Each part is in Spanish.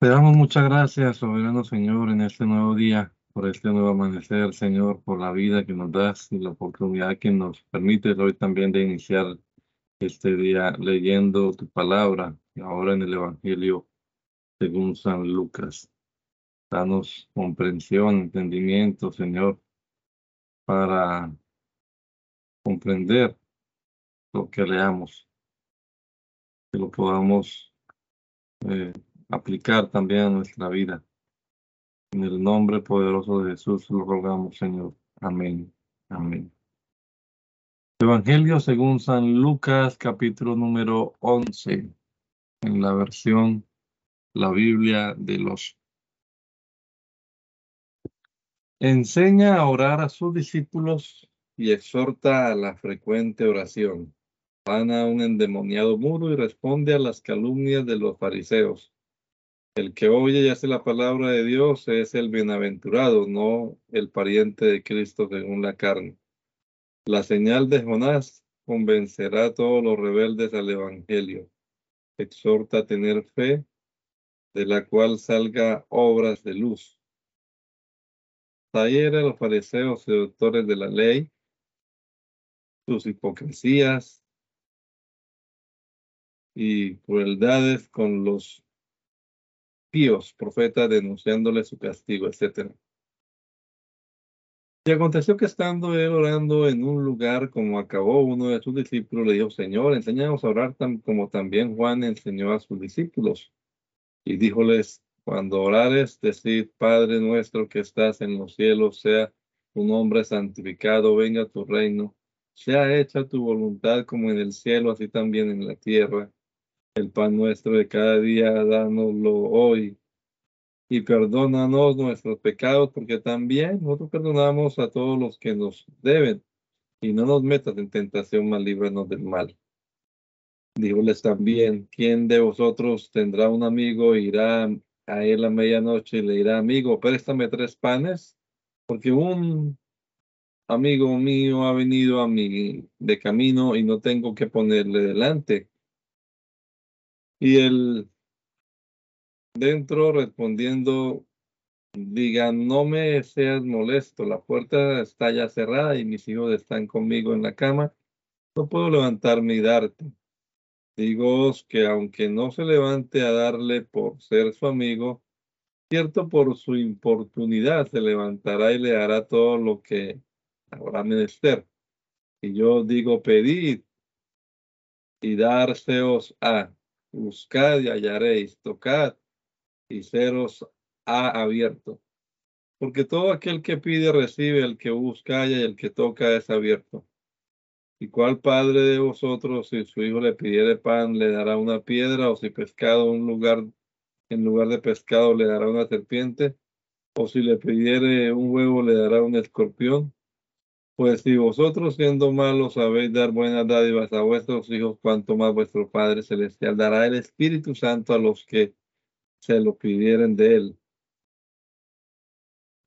Te damos muchas gracias, soberano Señor, en este nuevo día, por este nuevo amanecer, Señor, por la vida que nos das y la oportunidad que nos permites hoy también de iniciar este día leyendo tu palabra, ahora en el Evangelio según San Lucas. Danos comprensión, entendimiento, Señor, para comprender lo que leamos, que lo podamos eh, aplicar también a nuestra vida. En el nombre poderoso de Jesús lo rogamos, Señor. Amén. Amén. Evangelio según San Lucas, capítulo número 11, en la versión La Biblia de los. Enseña a orar a sus discípulos y exhorta a la frecuente oración. Van a un endemoniado muro y responde a las calumnias de los fariseos. El que oye y hace la palabra de Dios es el bienaventurado, no el pariente de Cristo según la carne. La señal de Jonás convencerá a todos los rebeldes al Evangelio. Exhorta a tener fe, de la cual salga obras de luz. Taller a los fariseos y doctores de la ley, sus hipocresías y crueldades con los píos, profetas, denunciándole su castigo, etc. Y aconteció que estando él orando en un lugar como acabó uno de sus discípulos, le dijo, Señor, enséñanos a orar tan, como también Juan enseñó a sus discípulos. Y díjoles, cuando orares, decid, Padre nuestro que estás en los cielos, sea tu nombre santificado, venga tu reino, sea hecha tu voluntad como en el cielo, así también en la tierra. El pan nuestro de cada día, dánoslo hoy. Y perdónanos nuestros pecados, porque también nosotros perdonamos a todos los que nos deben. Y no nos metas en tentación, mal líbranos del mal. Díjoles también, ¿quién de vosotros tendrá un amigo irá a él a medianoche y le dirá, amigo, préstame tres panes? Porque un amigo mío ha venido a mí de camino y no tengo que ponerle delante. Y el dentro respondiendo, diga, no me seas molesto, la puerta está ya cerrada y mis hijos están conmigo en la cama, no puedo levantarme y darte. Digo que aunque no se levante a darle por ser su amigo, cierto por su importunidad se levantará y le hará todo lo que habrá menester. Y yo digo, pedid y dárseos a buscad y hallaréis, tocad y seros ha abierto. Porque todo aquel que pide recibe, el que busca halla y el que toca es abierto. ¿Y cuál padre de vosotros, si su hijo le pidiere pan, le dará una piedra, o si pescado un lugar, en lugar de pescado le dará una serpiente, o si le pidiere un huevo, le dará un escorpión? Pues si vosotros siendo malos sabéis dar buenas dádivas a vuestros hijos, cuanto más vuestro Padre Celestial dará el Espíritu Santo a los que se lo pidieren de él.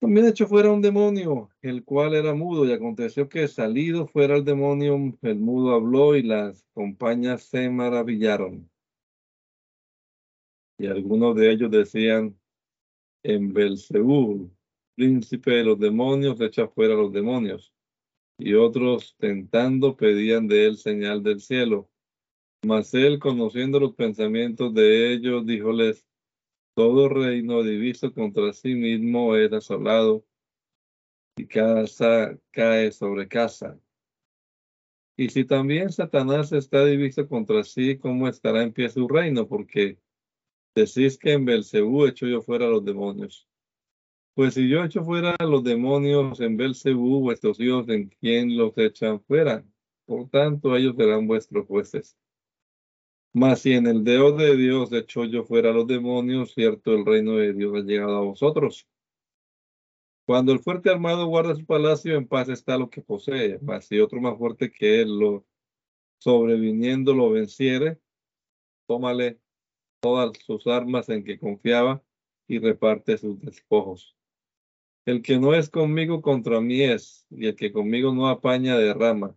También hecho fuera un demonio, el cual era mudo, y aconteció que salido fuera el demonio, el mudo habló y las compañías se maravillaron. Y algunos de ellos decían, en Belzebú, príncipe de los demonios, echa fuera los demonios y otros tentando pedían de él señal del cielo. Mas él, conociendo los pensamientos de ellos, díjoles, todo reino diviso contra sí mismo es asolado, y casa cae sobre casa. Y si también Satanás está diviso contra sí, ¿cómo estará en pie su reino? Porque decís que en Belcebú echo yo fuera los demonios. Pues si yo echo fuera los demonios en Belcebú, vuestros hijos en quien los echan fuera. Por tanto, ellos serán vuestros jueces. Mas si en el dedo de Dios echo yo fuera los demonios, cierto, el reino de Dios ha llegado a vosotros. Cuando el fuerte armado guarda su palacio, en paz está lo que posee. Mas si otro más fuerte que él lo sobreviniendo lo venciere, tómale todas sus armas en que confiaba y reparte sus despojos. El que no es conmigo contra mí es, y el que conmigo no apaña derrama.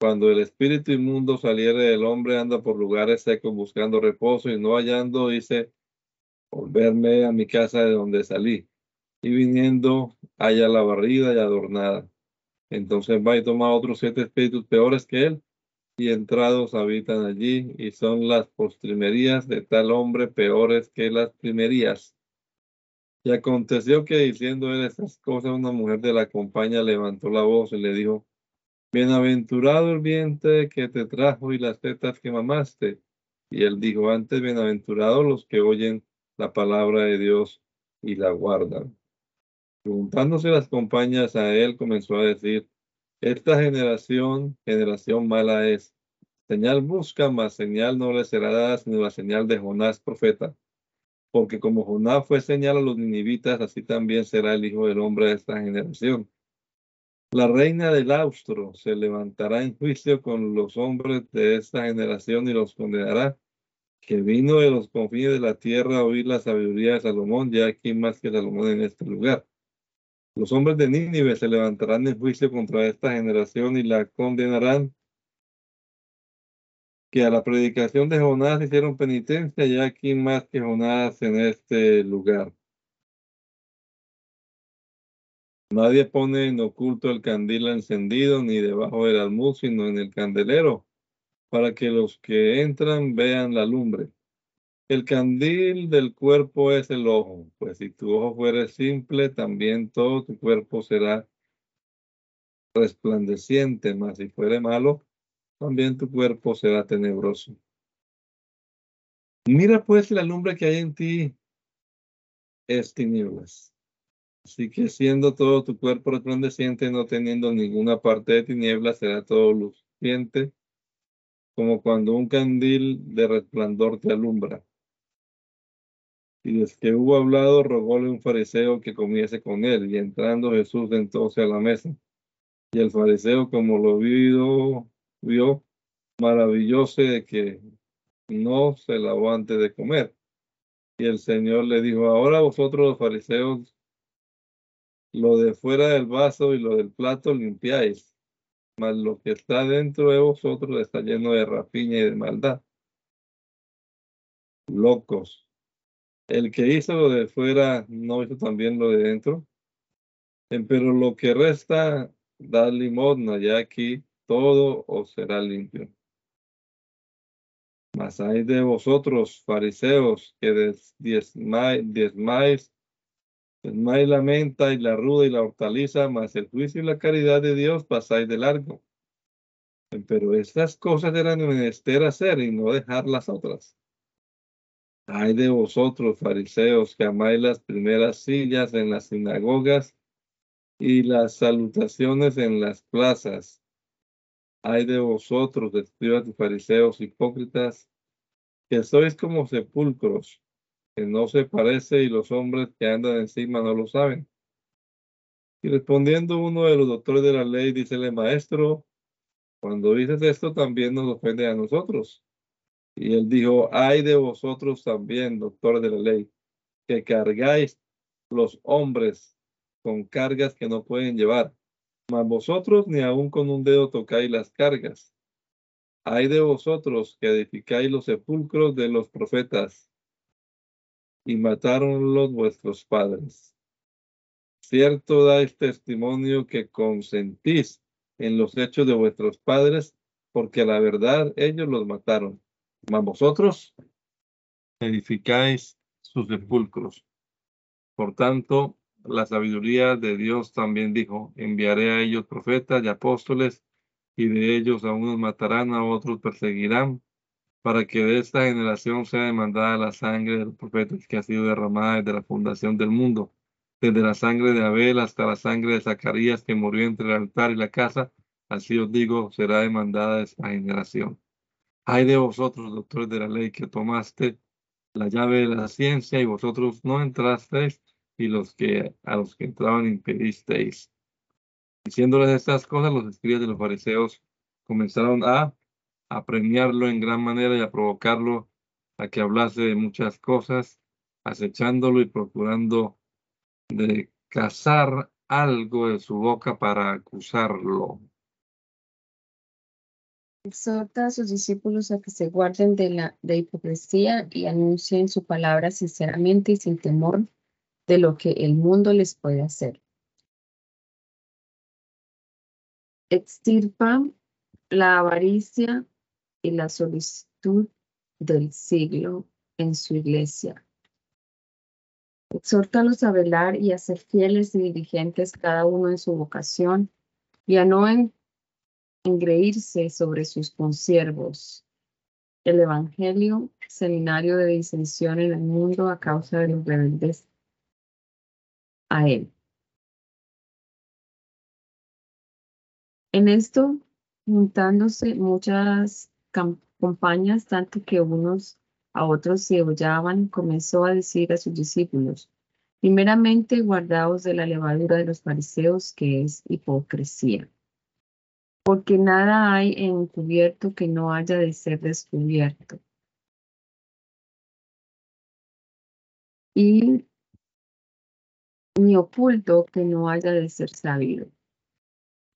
Cuando el espíritu inmundo saliere del hombre, anda por lugares secos buscando reposo y no hallando, dice, volverme a mi casa de donde salí. Y viniendo, haya la barrida y adornada. Entonces va y toma otros siete espíritus peores que él, y entrados habitan allí, y son las postrimerías de tal hombre peores que las primerías. Y aconteció que diciendo él estas cosas, una mujer de la compañía levantó la voz y le dijo, Bienaventurado el vientre que te trajo y las tetas que mamaste. Y él dijo antes, bienaventurados los que oyen la palabra de Dios y la guardan. Preguntándose las compañías a él, comenzó a decir, esta generación, generación mala es. Señal busca, mas señal no le será dada, sino la señal de Jonás, profeta. Porque como Jonás fue señal a los ninivitas, así también será el Hijo del Hombre de esta generación. La reina del austro se levantará en juicio con los hombres de esta generación y los condenará, que vino de los confines de la tierra a oír la sabiduría de Salomón, ya aquí más que Salomón en este lugar. Los hombres de Nínive se levantarán en juicio contra esta generación y la condenarán, que a la predicación de Jonás hicieron penitencia, ya aquí más que Jonás en este lugar. Nadie pone en oculto el candil encendido ni debajo del almud, sino en el candelero, para que los que entran vean la lumbre. El candil del cuerpo es el ojo, pues si tu ojo fuere simple, también todo tu cuerpo será resplandeciente, mas si fuere malo, también tu cuerpo será tenebroso. Mira pues la lumbre que hay en ti es tinieblas. Así que siendo todo tu cuerpo resplandeciente, no teniendo ninguna parte de tinieblas, será todo luciente, como cuando un candil de resplandor te alumbra. Y desde que hubo hablado, rogóle un fariseo que comiese con él. Y entrando Jesús entonces a la mesa. Y el fariseo, como lo vio, vio maravilloso de que no se lavó antes de comer. Y el Señor le dijo, ahora vosotros los fariseos, lo de fuera del vaso y lo del plato limpiáis, mas lo que está dentro de vosotros está lleno de rapiña y de maldad. Locos, el que hizo lo de fuera no hizo también lo de dentro. Pero lo que resta, da limosna, ya aquí todo os será limpio. Mas hay de vosotros, fariseos, que diezmáis, diezmáis, la menta y la ruda y la hortaliza, mas el juicio y la caridad de Dios pasáis de largo. Pero estas cosas eran menester hacer y no dejar las otras. Hay de vosotros, fariseos, que amáis las primeras sillas en las sinagogas y las salutaciones en las plazas. Hay de vosotros, escribas y fariseos hipócritas, que sois como sepulcros, que no se parece y los hombres que andan encima no lo saben. Y respondiendo uno de los doctores de la ley, dícele, maestro, cuando dices esto también nos ofende a nosotros. Y él dijo, hay de vosotros también, doctores de la ley, que cargáis los hombres con cargas que no pueden llevar, mas vosotros ni aun con un dedo tocáis las cargas. Hay de vosotros que edificáis los sepulcros de los profetas y mataron los vuestros padres. Cierto dais testimonio que consentís en los hechos de vuestros padres, porque la verdad ellos los mataron mas vosotros edificáis sus sepulcros. Por tanto, la sabiduría de Dios también dijo, enviaré a ellos profetas y apóstoles, y de ellos a unos matarán, a otros perseguirán, para que de esta generación sea demandada la sangre de los profetas que ha sido derramada desde la fundación del mundo, desde la sangre de Abel hasta la sangre de Zacarías que murió entre el altar y la casa, así os digo, será demandada esta generación. Hay de vosotros, doctores de la ley, que tomaste la llave de la ciencia y vosotros no entrasteis y los que a los que entraban impedisteis. Diciéndoles estas cosas, los escribas de los fariseos comenzaron a apremiarlo en gran manera y a provocarlo a que hablase de muchas cosas, acechándolo y procurando de cazar algo de su boca para acusarlo. Exhorta a sus discípulos a que se guarden de la de hipocresía y anuncien su palabra sinceramente y sin temor de lo que el mundo les puede hacer. Extirpa la avaricia y la solicitud del siglo en su iglesia. Exhórtalos a velar y a ser fieles y diligentes cada uno en su vocación y a no engreírse sobre sus consiervos. El Evangelio, seminario de disensión en el mundo a causa de los rebeldes a él. En esto, juntándose muchas compañías, tanto que unos a otros se hollaban, comenzó a decir a sus discípulos, primeramente guardaos de la levadura de los fariseos, que es hipocresía. Porque nada hay encubierto que no haya de ser descubierto. Y ni oculto que no haya de ser sabido.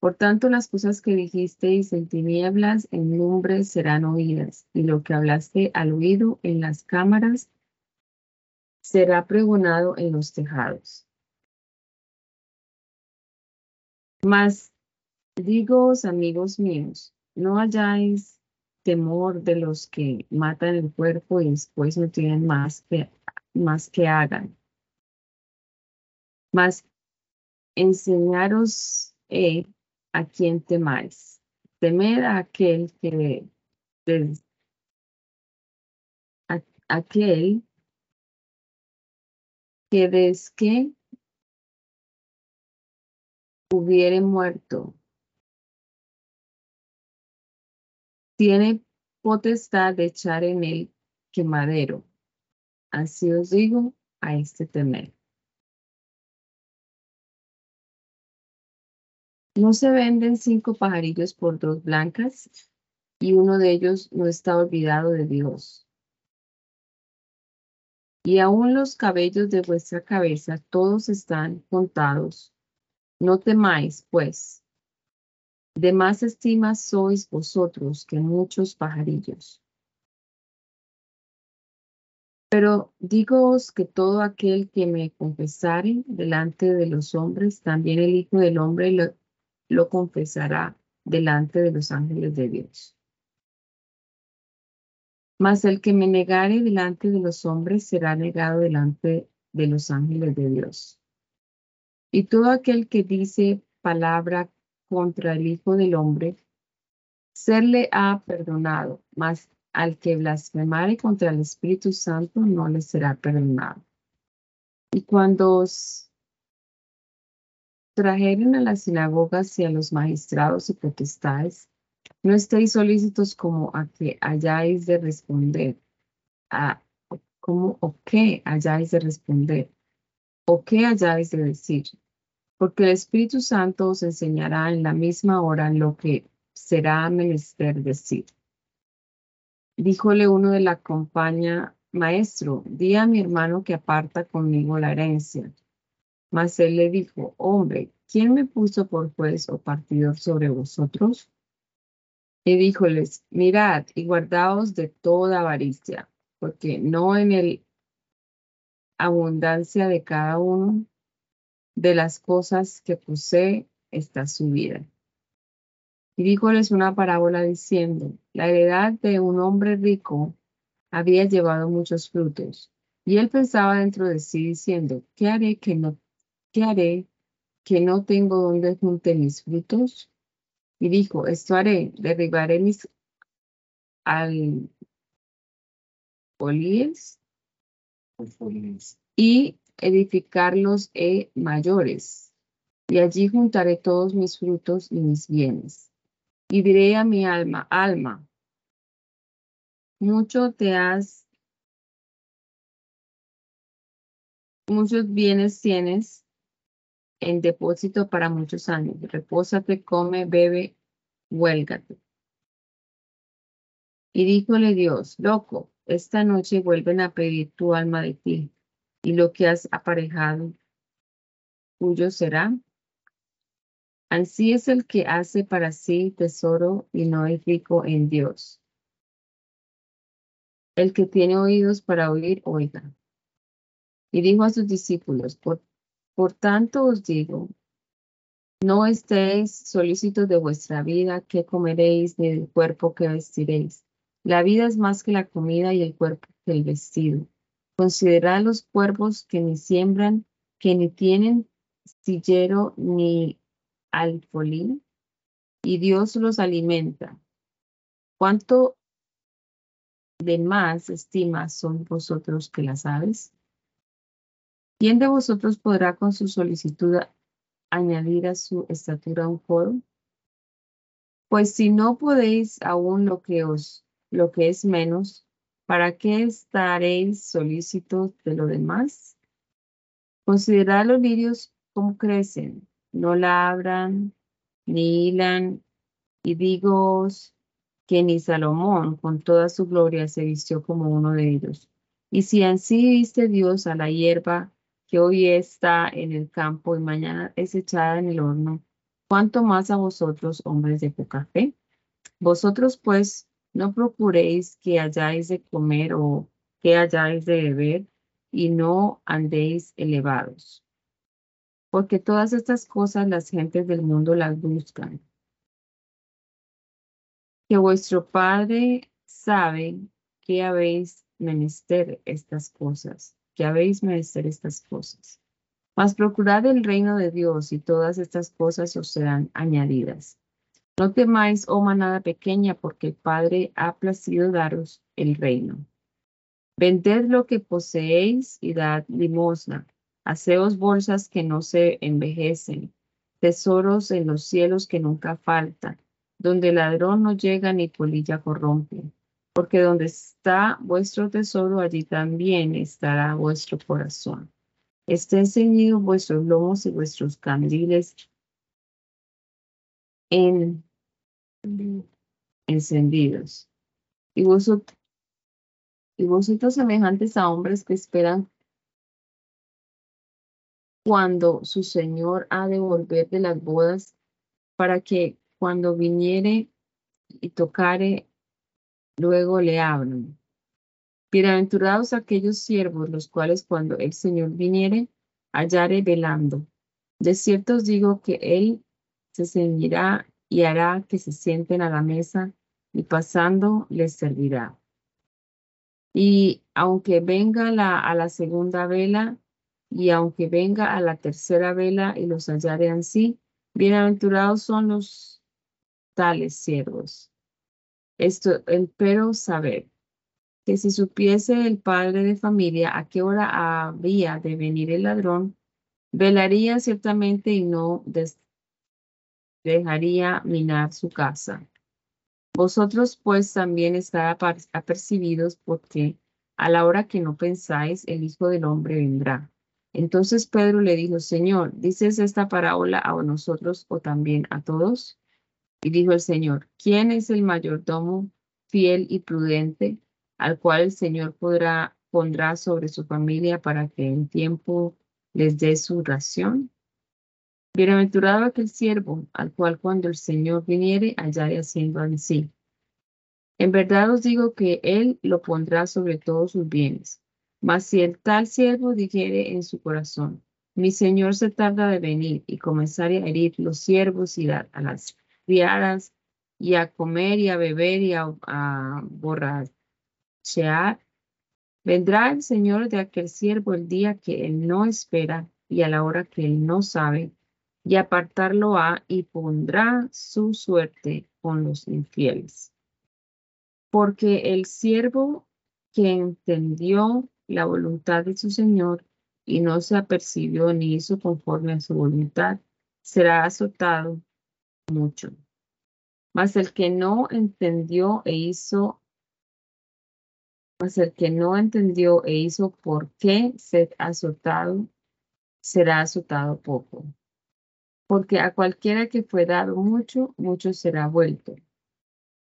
Por tanto, las cosas que dijisteis en tinieblas, en lumbre, serán oídas, y lo que hablaste al oído en las cámaras, será pregonado en los tejados. Mas, digoos, amigos míos, no hayáis temor de los que matan el cuerpo y después no tienen más que, más que hagan. Mas, enseñaros he a quien temáis. Temer a aquel que aquel que des que hubiere muerto tiene potestad de echar en el quemadero. Así os digo a este temer. No se venden cinco pajarillos por dos blancas y uno de ellos no está olvidado de Dios. Y aún los cabellos de vuestra cabeza todos están contados. No temáis, pues. De más estima sois vosotros que muchos pajarillos. Pero dígoos que todo aquel que me confesare delante de los hombres, también el Hijo del Hombre lo, lo confesará delante de los ángeles de Dios. Mas el que me negare delante de los hombres será negado delante de los ángeles de Dios. Y todo aquel que dice palabra contra el Hijo del Hombre, serle ha perdonado, mas al que blasfemare contra el Espíritu Santo no le será perdonado. Y cuando os trajeron a las sinagogas y a los magistrados y potestades, no estéis solícitos como a que hayáis de responder, a como o qué hayáis de responder, o qué hayáis de decir, porque el Espíritu Santo os enseñará en la misma hora lo que será menester decir. Díjole uno de la compañía, Maestro, di a mi hermano que aparta conmigo la herencia. Mas él le dijo, hombre, ¿quién me puso por juez o partidor sobre vosotros? Y díjoles, mirad y guardaos de toda avaricia, porque no en el abundancia de cada uno de las cosas que posee está su vida. Y díjoles una parábola diciendo, la heredad de un hombre rico había llevado muchos frutos. Y él pensaba dentro de sí diciendo, ¿qué haré que no ¿qué haré que no tengo donde junte mis frutos? Y dijo, esto haré, derribaré mis alfolíes y edificarlos e mayores. Y allí juntaré todos mis frutos y mis bienes. Y diré a mi alma, alma, mucho te has, muchos bienes tienes en depósito para muchos años. Repósate, come, bebe, huélgate. Y díjole Dios, loco, esta noche vuelven a pedir tu alma de ti, y lo que has aparejado, tuyo será. Así es el que hace para sí tesoro y no es rico en Dios. El que tiene oídos para oír, oiga. Y dijo a sus discípulos, por, por tanto os digo, no estéis solícitos de vuestra vida, que comeréis, ni del cuerpo que vestiréis. La vida es más que la comida y el cuerpo que el vestido. Considerad los cuervos que ni siembran, que ni tienen sillero ni alfolín, y Dios los alimenta. ¿Cuánto de más estima son vosotros que las aves? ¿Quién de vosotros podrá con su solicitud añadir a su estatura un coro? Pues si no podéis aún lo que os, lo que es menos, ¿para qué estaréis solícitos de lo demás? Considerad los lirios cómo crecen, no labran, ni hilan, y digoos que ni Salomón con toda su gloria se vistió como uno de ellos. Y si así viste Dios a la hierba que hoy está en el campo y mañana es echada en el horno, ¿cuánto más a vosotros, hombres de poca fe? Vosotros pues no procuréis que hayáis de comer o que hayáis de beber y no andéis elevados porque todas estas cosas las gentes del mundo las buscan. Que vuestro Padre sabe que habéis menester estas cosas, que habéis menester estas cosas. Mas procurad el reino de Dios y todas estas cosas os serán añadidas. No temáis, oh manada pequeña, porque el Padre ha placido daros el reino. Vended lo que poseéis y dad limosna Haceos bolsas que no se envejecen, tesoros en los cielos que nunca faltan, donde ladrón no llega ni polilla corrompe. Porque donde está vuestro tesoro, allí también estará vuestro corazón. Estén ceñidos vuestros lomos y vuestros candiles en, encendidos. Y vosotros, y vosotros semejantes a hombres que esperan cuando su señor ha de volver de las bodas, para que cuando viniere y tocare, luego le abran. Bienaventurados aquellos siervos, los cuales cuando el Señor viniere, hallare velando. De cierto os digo que él se ceñirá y hará que se sienten a la mesa, y pasando les servirá. Y aunque venga la, a la segunda vela, y aunque venga a la tercera vela y los hallare así, bienaventurados son los tales siervos. Esto, pero saber que si supiese el padre de familia a qué hora había de venir el ladrón, velaría ciertamente y no dejaría minar su casa. Vosotros pues también estad apercibidos porque a la hora que no pensáis, el Hijo del Hombre vendrá. Entonces Pedro le dijo, Señor, ¿dices esta parábola a nosotros o también a todos? Y dijo el Señor, ¿quién es el mayordomo fiel y prudente al cual el Señor podrá, pondrá sobre su familia para que en tiempo les dé su ración? Bienaventurado aquel siervo al cual cuando el Señor viniere hallare haciendo así. En verdad os digo que él lo pondrá sobre todos sus bienes. Mas si el tal siervo dijere en su corazón, mi señor se tarda de venir y comenzar a herir los siervos y a, las y a comer y a beber y a, a borrachear, vendrá el señor de aquel siervo el día que él no espera y a la hora que él no sabe, y apartarlo a y pondrá su suerte con los infieles. Porque el siervo que entendió la voluntad de su Señor y no se apercibió ni hizo conforme a su voluntad, será azotado mucho. Mas el que no entendió e hizo, mas el que no entendió e hizo por qué ser azotado, será azotado poco. Porque a cualquiera que fue dado mucho, mucho será vuelto,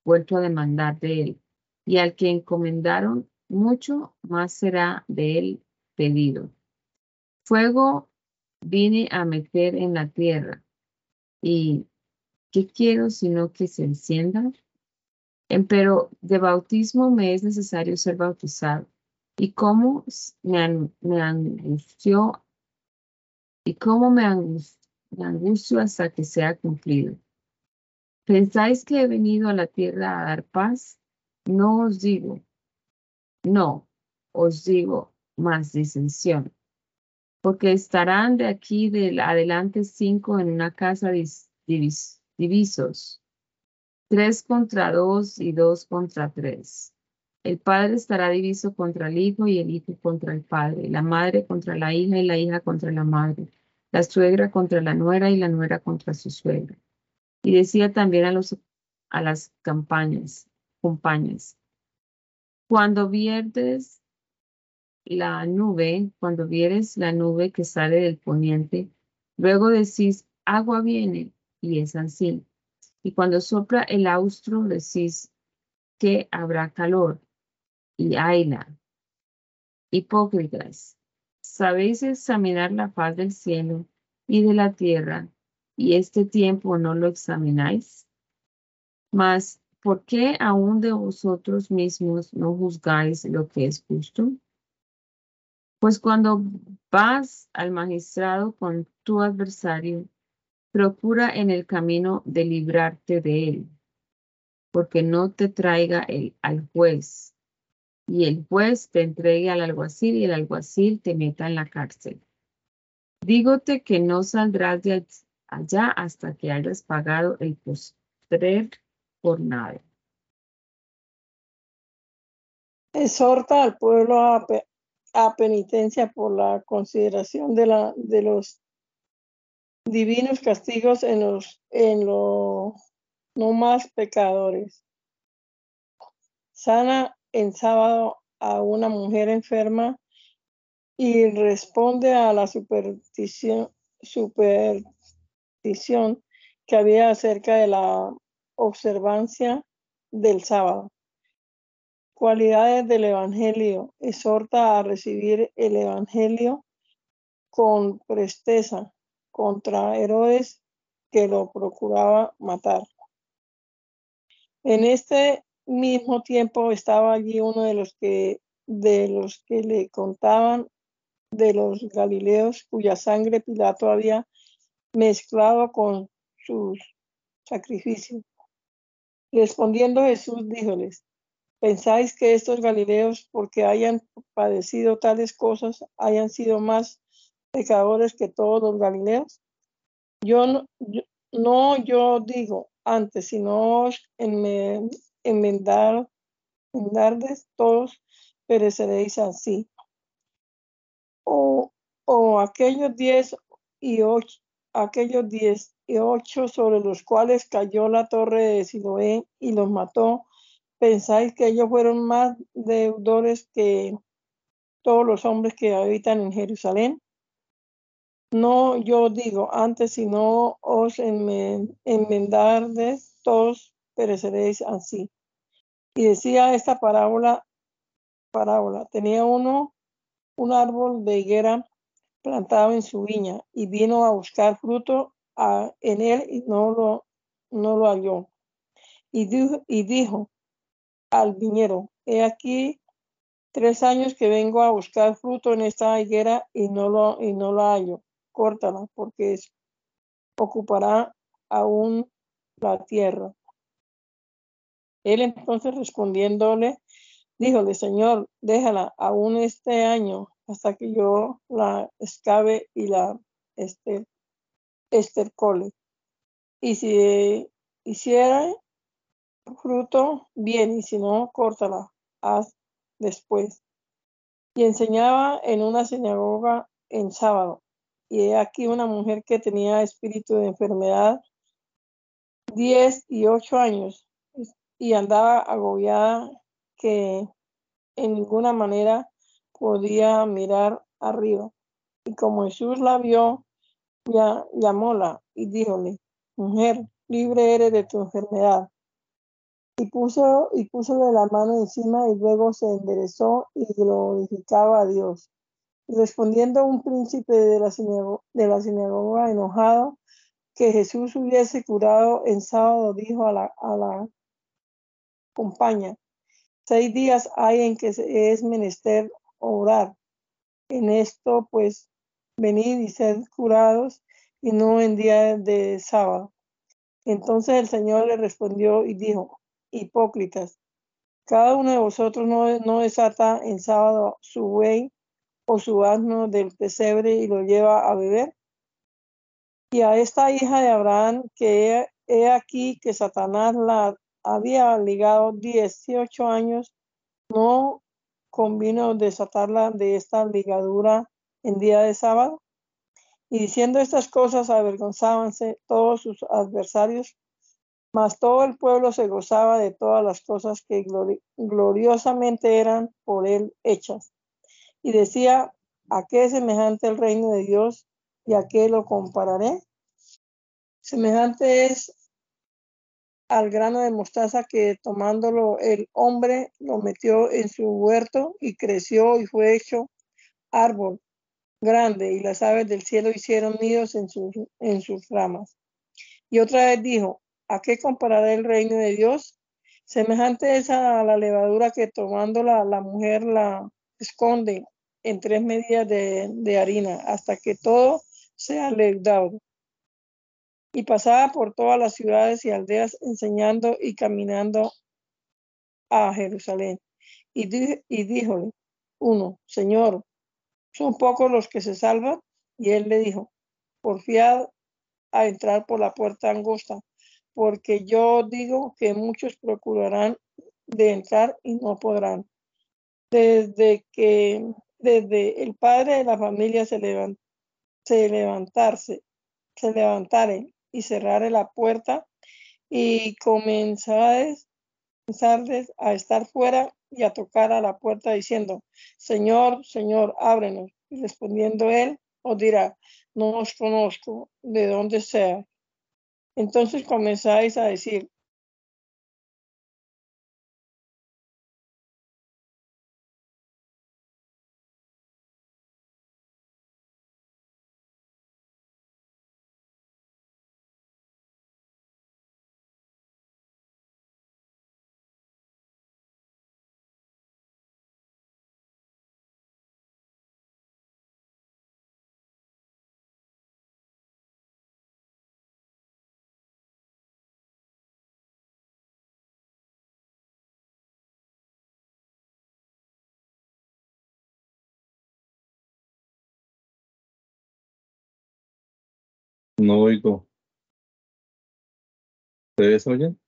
vuelto a demandar de él. Y al que encomendaron mucho más será de él pedido. Fuego vine a meter en la tierra, ¿Y qué quiero sino que se encienda? Pero de bautismo me es necesario ser bautizado. ¿Y cómo me, me angustió? ¿Y cómo me angustio hasta que sea cumplido? ¿Pensáis que he venido a la tierra a dar paz? No os digo, no, os digo más disensión, porque estarán de aquí de adelante cinco en una casa divisos, tres contra dos y dos contra tres. El padre estará diviso contra el hijo y el hijo contra el padre, la madre contra la hija y la hija contra la madre, la suegra contra la nuera y la nuera contra su suegra y decía también a, las campañas, compañías, cuando vierdes la nube, cuando vieres la nube que sale del poniente, luego decís, agua viene, y es así. Y cuando sopla el austro, decís que habrá calor, y hayla. Hipócritas, sabéis examinar la faz del cielo y de la tierra, y este tiempo no lo examináis? Mas, ¿por qué aún de vosotros mismos no juzgáis lo que es justo? Pues cuando vas al magistrado con tu adversario, procura en el camino de librarte de él, porque no te traiga el, al juez, y el juez te entregue al alguacil y el alguacil te meta en la cárcel. Dígote que no saldrás de, allá hasta que hayas pagado el postrer por nada. Exhorta al pueblo a, penitencia por la consideración de, la, de los divinos castigos en los en los no más pecadores. Sana en sábado a una mujer enferma y responde a la superstición, super, que había acerca de la observancia del sábado. Cualidades del Evangelio. Exhorta a recibir el Evangelio con presteza contra Herodes que lo procuraba matar. En este mismo tiempo estaba allí uno de los que de los que le contaban de los galileos cuya sangre Pilato había mezclado con sus sacrificios. Respondiendo Jesús, díjoles, ¿pensáis que estos galileos, porque hayan padecido tales cosas, hayan sido más pecadores que todos los galileos? Yo no, yo, digo antes, sino en enmendar, enmendarles todos pereceréis así. O, o aquellos diez y ocho, aquellos diez y ocho sobre los cuales cayó la torre de Siloé y los mató, ¿pensáis que ellos fueron más deudores que todos los hombres que habitan en Jerusalén? No, yo digo, antes si no os enmendardes, todos pereceréis así. Y decía esta parábola, parábola, tenía uno un árbol de higuera plantado en su viña y vino a buscar fruto en él y no lo, no lo halló. Y dijo, y dijo al viñero, he aquí tres años que vengo a buscar fruto en esta higuera y no lo, y no lo hallo. Córtala porque ocupará aún la tierra. Él entonces respondiéndole, díjole, Señor, déjala aún este año hasta que yo la escabe y la este, estercole. Y si hiciera fruto, bien, y si no, córtala, haz después. Y enseñaba en una sinagoga en sábado. Y aquí una mujer que tenía espíritu de enfermedad, diez y ocho años, y andaba agobiada que en ninguna manera podía mirar arriba. Y como Jesús la vio, ya, llamóla y díjole, mujer, libre eres de tu enfermedad. Y puso, y puso la mano encima y luego se enderezó y glorificaba a Dios. Respondiendo un príncipe de la, sinagoga, de la sinagoga enojado, que Jesús hubiese curado en sábado, dijo a la, a compañía, seis días hay en que es menester orar. En esto, pues, venid y sed curados y no en día de sábado. Entonces el Señor le respondió y dijo, hipócritas, cada uno de vosotros no, no desata en sábado su buey o su asno del pesebre y lo lleva a beber. Y a esta hija de Abraham, que he, aquí que Satanás la había ligado 18 años, no convino desatarla de esta ligadura en día de sábado. Y diciendo estas cosas avergonzábanse todos sus adversarios, mas todo el pueblo se gozaba de todas las cosas que gloriosamente eran por él hechas. Y decía, ¿a qué semejante el reino de Dios y a qué lo compararé? Semejante es al grano de mostaza que tomándolo el hombre lo metió en su huerto y creció y fue hecho árbol grande y las aves del cielo hicieron nidos en sus, en sus ramas. Y otra vez dijo, ¿a qué compararé el reino de Dios? Semejante es a la levadura que tomándola la mujer la esconde en tres medidas de, harina hasta que todo sea leudado. Y pasaba por todas las ciudades y aldeas enseñando y caminando a Jerusalén. Y, di, y díjole, uno, Señor, son pocos los que se salvan. Y él le dijo, porfiad a entrar por la puerta angosta, porque yo digo que muchos procurarán de entrar y no podrán. Desde que, desde el padre de la familia se, levant, se levantarse, se levantare y cerrare la puerta y comenzares a estar fuera y a tocar a la puerta diciendo, Señor, Señor, ábrenos. Y respondiendo él, os dirá, no os conozco, de dónde sea. Entonces comenzáis a decir, No oigo. ¿Ustedes oyen?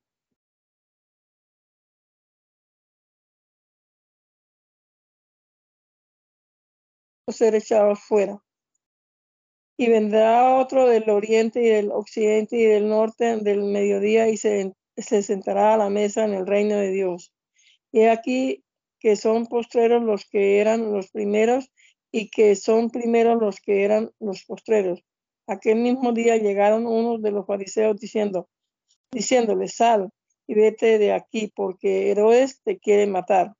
ser echados fuera. Y vendrá otro del oriente y del occidente y del norte, del mediodía, y se, se sentará a la mesa en el reino de Dios. Y aquí que son postreros los que eran los primeros, y que son primeros los que eran los postreros. Aquel mismo día llegaron unos de los fariseos diciendo, diciéndole, sal y vete de aquí, porque Herodes te quiere matar.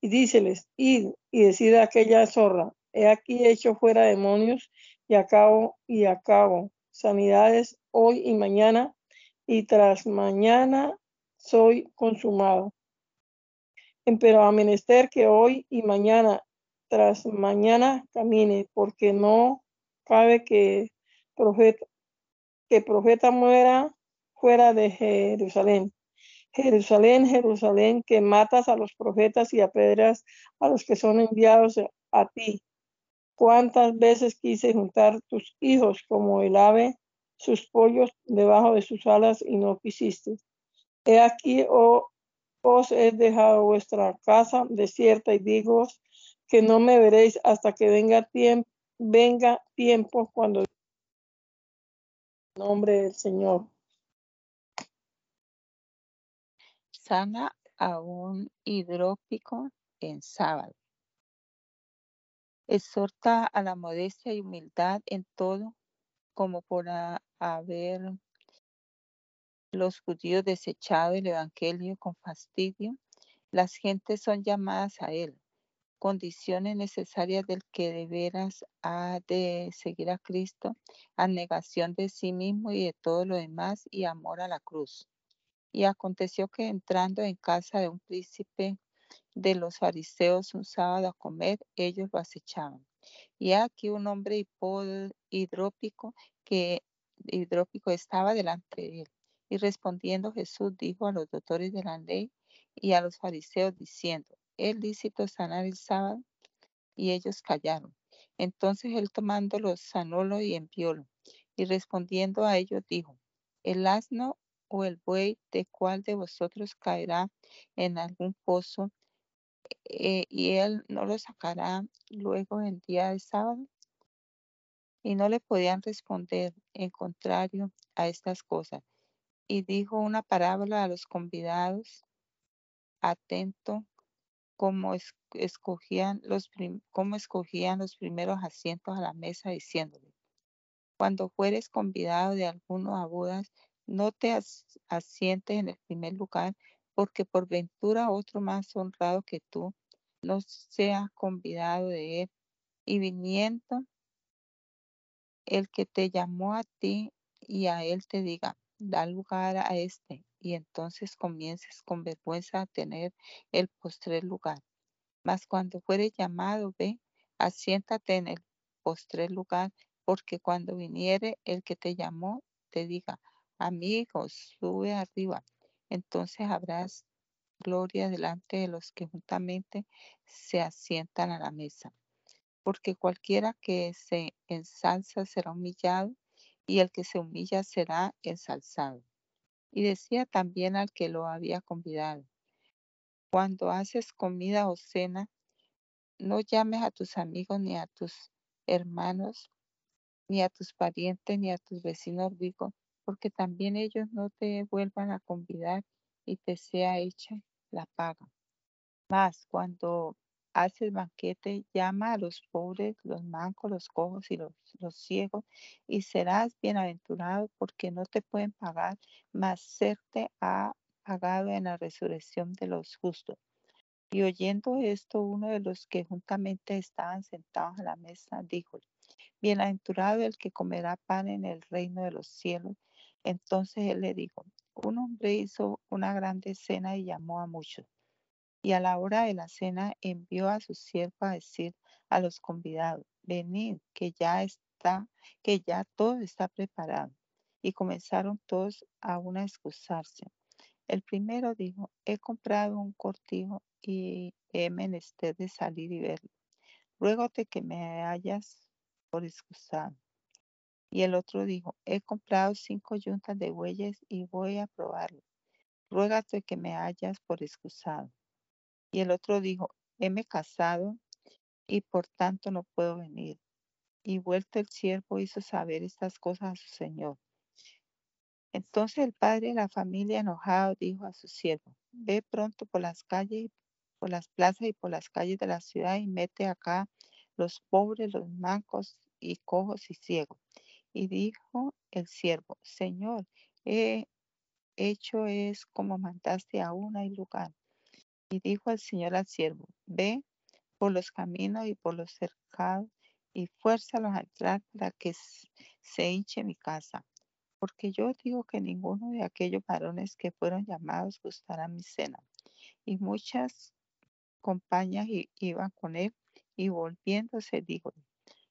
Y díceles, id y decida aquella zorra, he aquí hecho fuera demonios y acabo y acabo sanidades hoy y mañana, y tras mañana soy consumado. Pero a menester que hoy y mañana, tras mañana camine, porque no cabe que profeta, que profeta muera fuera de Jerusalén. Jerusalén, Jerusalén, que matas a los profetas y apedreas a los que son enviados a ti. Cuántas veces quise juntar tus hijos como el ave, sus pollos debajo de sus alas y no quisiste. He aquí, oh, os he dejado vuestra casa desierta y digo que no me veréis hasta que venga tiempo, venga tiempo cuando nombre del Señor. Sana a un hidrópico en sábado. Exhorta a la modestia y humildad en todo, como por haber los judíos desechado el Evangelio con fastidio, las gentes son llamadas a él, condiciones necesarias del que de veras ha de seguir a Cristo, abnegación de sí mismo y de todo lo demás y amor a la cruz. Y aconteció que entrando en casa de un príncipe de los fariseos un sábado a comer, ellos lo acechaban. Y aquí un hombre hidrópico que hidrópico estaba delante de él. Y respondiendo Jesús dijo a los doctores de la ley y a los fariseos diciendo, ¿es lícito sanar el sábado? Y ellos callaron. Entonces él tomándolo sanólo y enviólo. Y respondiendo a ellos dijo, el asno o el buey de cuál de vosotros caerá en algún pozo eh, y él no lo sacará luego en día de sábado. Y no le podían responder en contrario a estas cosas. Y dijo una parábola a los convidados, atento como escogían los, cómo escogían los primeros asientos a la mesa, diciéndole, cuando fueres convidado de alguno a bodas, no te asientes en el primer lugar, porque por ventura otro más honrado que tú no sea convidado de él, y viniendo el que te llamó a ti y a él te diga, da lugar a este, y entonces comiences con vergüenza a tener el postrer lugar. Mas cuando fuere llamado, ve, asiéntate en el postrer lugar, porque cuando viniere el que te llamó, te diga, amigos, sube arriba. Entonces habrás gloria delante de los que juntamente se asientan a la mesa. Porque cualquiera que se ensalza será humillado, y el que se humilla será ensalzado. Y decía también al que lo había convidado, cuando haces comida o cena, no llames a tus amigos ni a tus hermanos, ni a tus parientes, ni a tus vecinos ricos, porque también ellos no te vuelvan a convidar y te sea hecha la paga. Mas cuando haces banquete, llama a los pobres, los mancos, los cojos y los, los ciegos, y serás bienaventurado porque no te pueden pagar, mas serte ha pagado en la resurrección de los justos. Y oyendo esto, uno de los que juntamente estaban sentados a la mesa, dijo, Bienaventurado el que comerá pan en el reino de los cielos. Entonces él le dijo, un hombre hizo una grande cena y llamó a muchos. Y a la hora de la cena envió a su siervo a decir a los convidados, venid, que ya está, que ya todo está preparado. Y comenzaron todos a una excusarse. El primero dijo, he comprado un cortijo y he menester de salir y verlo. Ruégote que me hayas por excusado. Y el otro dijo, he comprado cinco yuntas de bueyes y voy a probarlo. Ruégate que me hayas por excusado. Y el otro dijo, heme casado y por tanto no puedo venir. Y vuelto el siervo hizo saber estas cosas a su señor. Entonces el padre de la familia enojado dijo a su siervo, ve pronto por las calles, por las plazas y por las calles de la ciudad y mete acá los pobres, los mancos y cojos y ciegos. Y dijo el siervo, Señor, he hecho es como mandaste aún hay lugar. Y dijo el Señor al siervo, ve por los caminos y por los cercados y fuérzalos a entrar para que se hinche mi casa. Porque yo digo que ninguno de aquellos varones que fueron llamados gustará mi cena. Y muchas compañías iban con él y volviéndose dijo,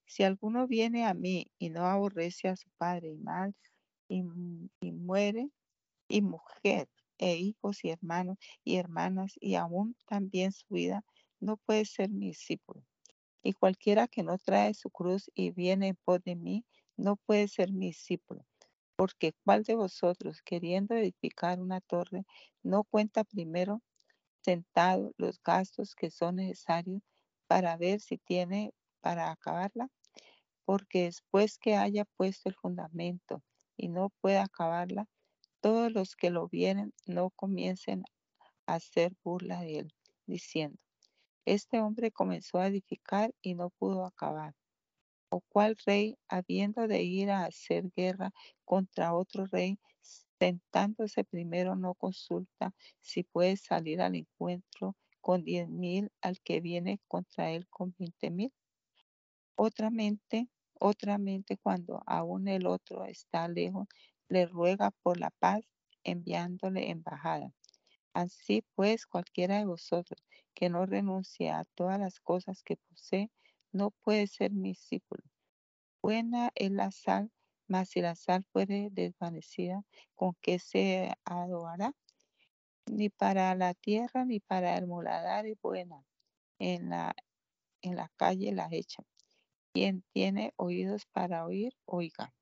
si alguno viene a mí y no aborrece a su padre y madre y, y muere y mujer e hijos y hermanos y hermanas y aún también su vida, no puede ser mi discípulo. Y cualquiera que no trae su cruz y viene en pos de mí, no puede ser mi discípulo. Porque cuál de vosotros, queriendo edificar una torre, no cuenta primero sentado los gastos que son necesarios para ver si tiene para acabarla? Porque después que haya puesto el fundamento y no pueda acabarla, todos los que lo vienen no comiencen a hacer burla de él, diciendo, este hombre comenzó a edificar y no pudo acabar. O cual rey, habiendo de ir a hacer guerra contra otro rey, sentándose primero no consulta si puede salir al encuentro con diez mil al que viene contra él con veinte mil. Otramente, otramente cuando aún el otro está lejos, le ruega por la paz enviándole embajada. Así pues, cualquiera de vosotros que no renuncie a todas las cosas que posee, no puede ser mi discípulo. Buena es la sal, mas si la sal fuere desvanecida, ¿con qué se adorará? Ni para la tierra ni para el moladar es buena. En la, en la calle la echan. Quien tiene oídos para oír, oiga.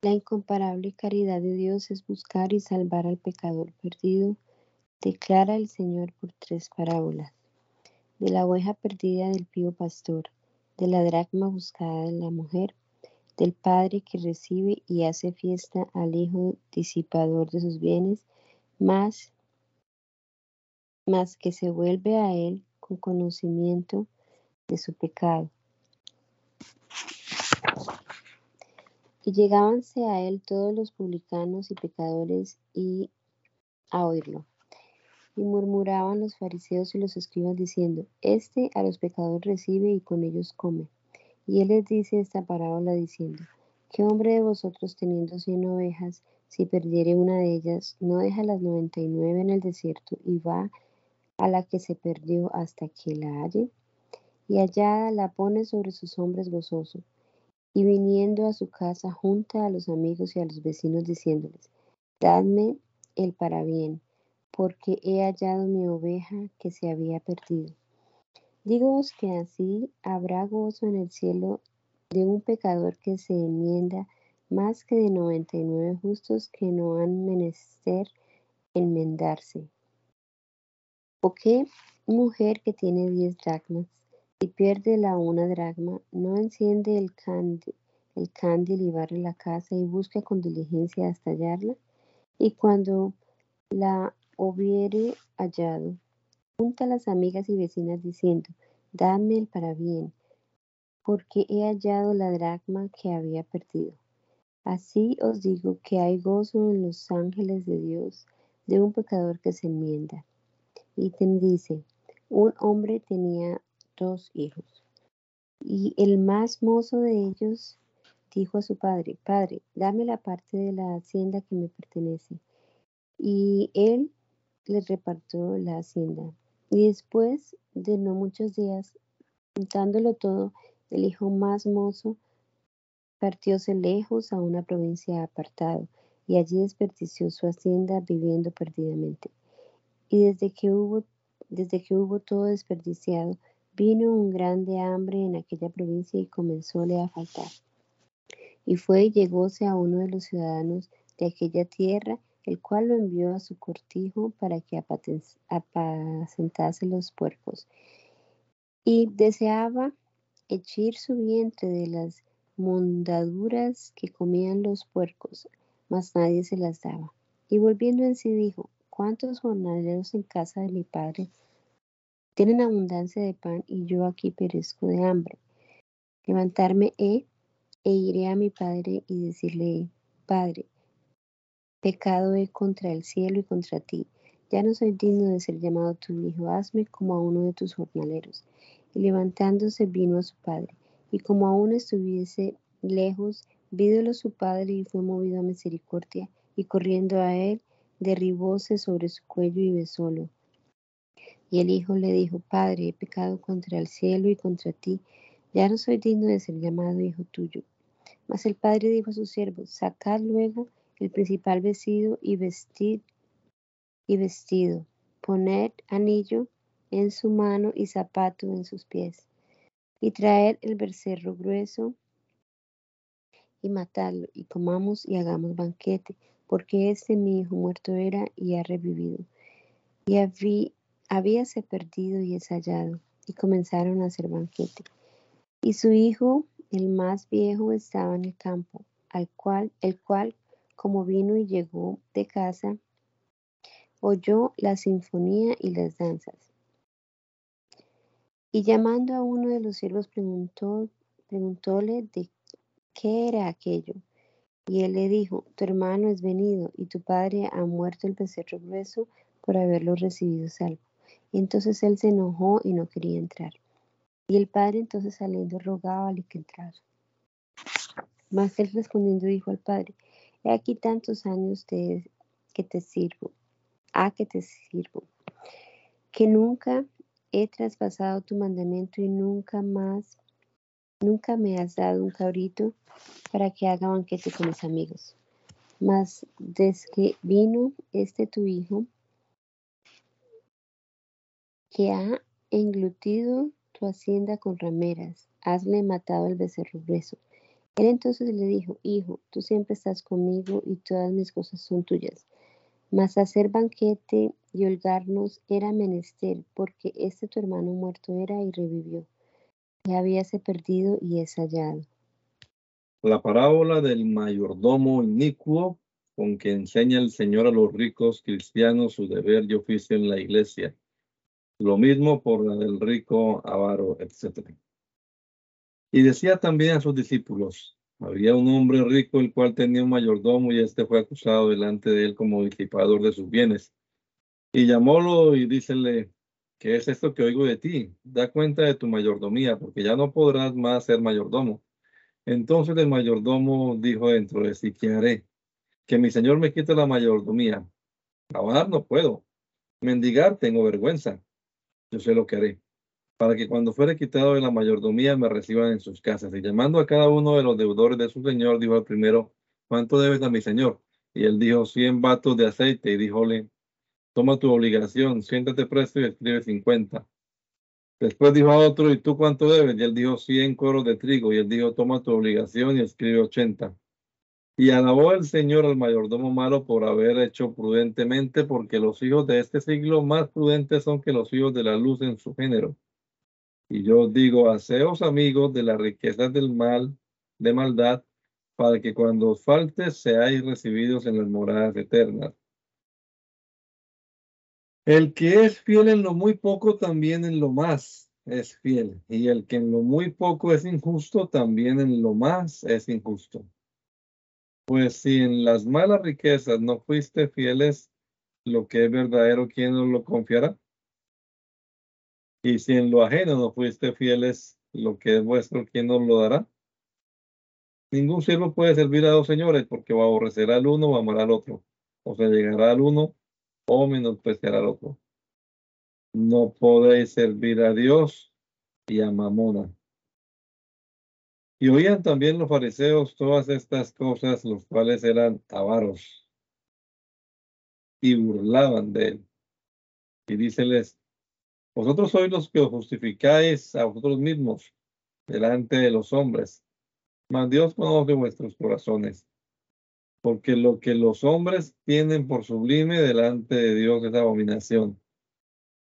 La incomparable caridad de Dios es buscar y salvar al pecador perdido, declara el Señor por tres parábolas. De la oveja perdida del pío pastor, de la dracma buscada de la mujer, del padre que recibe y hace fiesta al hijo disipador de sus bienes, más, más que se vuelve a él con conocimiento de su pecado. Y llegábanse a él todos los publicanos y pecadores y a oírlo. Y murmuraban los fariseos y los escribas diciendo, Este a los pecadores recibe y con ellos come. Y él les dice esta parábola diciendo, ¿qué hombre de vosotros teniendo cien ovejas, si perdiere una de ellas, no deja las noventa y nueve en el desierto y va a la que se perdió hasta que la halle? Y hallada la pone sobre sus hombres gozoso y viniendo a su casa junta a los amigos y a los vecinos diciéndoles, dadme el bien, porque he hallado mi oveja que se había perdido. Dígoos que así habrá gozo en el cielo de un pecador que se enmienda más que de noventa y nueve justos que no han menester enmendarse. ¿O qué mujer que tiene diez dracmas si pierde la una dragma, no enciende el candil, y barre la casa y busca con diligencia hasta hallarla. Y cuando la hubiere hallado, junta a las amigas y vecinas diciendo, dame el bien, porque he hallado la dracma que había perdido. Así os digo que hay gozo en los ángeles de Dios de un pecador que se enmienda. Y te dice, un hombre tenía dos hijos. Y el más mozo de ellos dijo a su padre, Padre, dame la parte de la hacienda que me pertenece. Y él le repartió la hacienda. Y después de no muchos días, juntándolo todo, el hijo más mozo partióse lejos a una provincia apartada y allí desperdició su hacienda viviendo perdidamente. Y desde que hubo, desde que hubo todo desperdiciado, Vino un grande hambre en aquella provincia y comenzóle a faltar. Y fue y llegóse a uno de los ciudadanos de aquella tierra, el cual lo envió a su cortijo para que apacentase los puercos. Y deseaba echar su vientre de las mondaduras que comían los puercos, mas nadie se las daba. Y volviendo en sí dijo, ¿cuántos jornaleros en casa de mi padre tienen abundancia de pan y yo aquí perezco de hambre. Levantarme he e iré a mi padre y decirle, Padre, pecado he contra el cielo y contra ti. Ya no soy digno de ser llamado tu hijo, hazme como a uno de tus jornaleros. Y levantándose vino a su padre, y como aún estuviese lejos, vídolo su padre y fue movido a misericordia, y corriendo a él, derribóse sobre su cuello y besólo. Y el hijo le dijo, Padre, he pecado contra el cielo y contra ti, ya no soy digno de ser llamado hijo tuyo. Mas el padre dijo a sus siervos, sacad luego el principal vestido y vestid y vestido, poned anillo en su mano y zapato en sus pies, y traed el becerro grueso y matadlo, y comamos y hagamos banquete, porque este mi hijo muerto era y ha revivido. Y, habí, habíase perdido y ensayado, y comenzaron a hacer banquete. Y su hijo, el más viejo, estaba en el campo, al cual, el cual, como vino y llegó de casa, oyó la sinfonía y las danzas. Y llamando a uno de los siervos preguntó, preguntóle de qué era aquello. Y él le dijo, tu hermano es venido y tu padre ha muerto el becerro grueso por haberlo recibido salvo. Entonces él se enojó y no quería entrar. Y el padre entonces saliendo rogábale que entrara. Mas él respondiendo dijo al padre, he aquí tantos años que te sirvo, a que te sirvo, que nunca he traspasado tu mandamiento y nunca más, nunca me has dado un cabrito para que haga banquete con mis amigos. Mas desde que vino este tu hijo, que ha englutido tu hacienda con rameras, hazle matado el becerro grueso. Él entonces le dijo, Hijo, tú siempre estás conmigo y todas mis cosas son tuyas. Mas hacer banquete y holgarnos era menester, porque este tu hermano muerto era y revivió. Y habíase perdido y es hallado. La parábola del mayordomo inicuo con que enseña el Señor a los ricos cristianos su deber y oficio en la iglesia. Lo mismo por la del rico avaro, etc. Y decía también a sus discípulos, había un hombre rico el cual tenía un mayordomo y este fue acusado delante de él como disipador de sus bienes. Y llamólo y dícele, ¿qué es esto que oigo de ti? Da cuenta de tu mayordomía, porque ya no podrás más ser mayordomo. Entonces el mayordomo dijo dentro de sí, ¿qué haré? Que mi señor me quite la mayordomía. Trabajar no puedo. Mendigar tengo vergüenza. Yo sé lo que haré para que cuando fuere quitado de la mayordomía me reciban en sus casas. Y llamando a cada uno de los deudores de su señor, dijo al primero, ¿cuánto debes a mi señor? Y él dijo, cien vatos de aceite. Y díjole, toma tu obligación, siéntate presto y escribe cincuenta. Después dijo a otro, ¿y tú cuánto debes? Y él dijo, cien coros de trigo. Y él dijo, toma tu obligación y escribe ochenta. Y alabó el Señor al mayordomo malo por haber hecho prudentemente, porque los hijos de este siglo más prudentes son que los hijos de la luz en su género. Y yo digo, haceos amigos de la riqueza del mal, de maldad, para que cuando os falte seáis recibidos en las moradas eternas. El que es fiel en lo muy poco, también en lo más es fiel. Y el que en lo muy poco es injusto, también en lo más es injusto. Pues si en las malas riquezas no fuiste fieles, lo que es verdadero, ¿quién os lo confiará? Y si en lo ajeno no fuiste fieles, lo que es vuestro, ¿quién nos lo dará? Ningún siervo puede servir a dos señores porque va a aborrecer al uno o amar al otro. O se llegará al uno o menospreciará al otro. No podéis servir a Dios y a Mamona. Y oían también los fariseos todas estas cosas, los cuales eran avaros, y burlaban de él. Y díceles, vosotros sois los que os justificáis a vosotros mismos delante de los hombres, mas Dios conoce vuestros corazones, porque lo que los hombres tienen por sublime delante de Dios es abominación.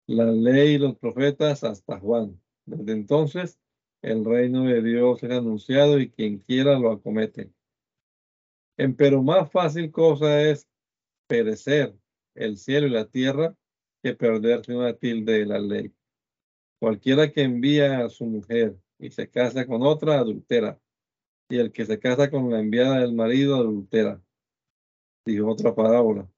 La ley y los profetas hasta Juan. Desde entonces el reino de Dios es anunciado y quien quiera lo acomete. Pero más fácil cosa es perecer el cielo y la tierra que perderse una tilde de la ley. Cualquiera que envía a su mujer y se casa con otra, adultera. Y el que se casa con la enviada del marido, adultera. Dijo otra parábola.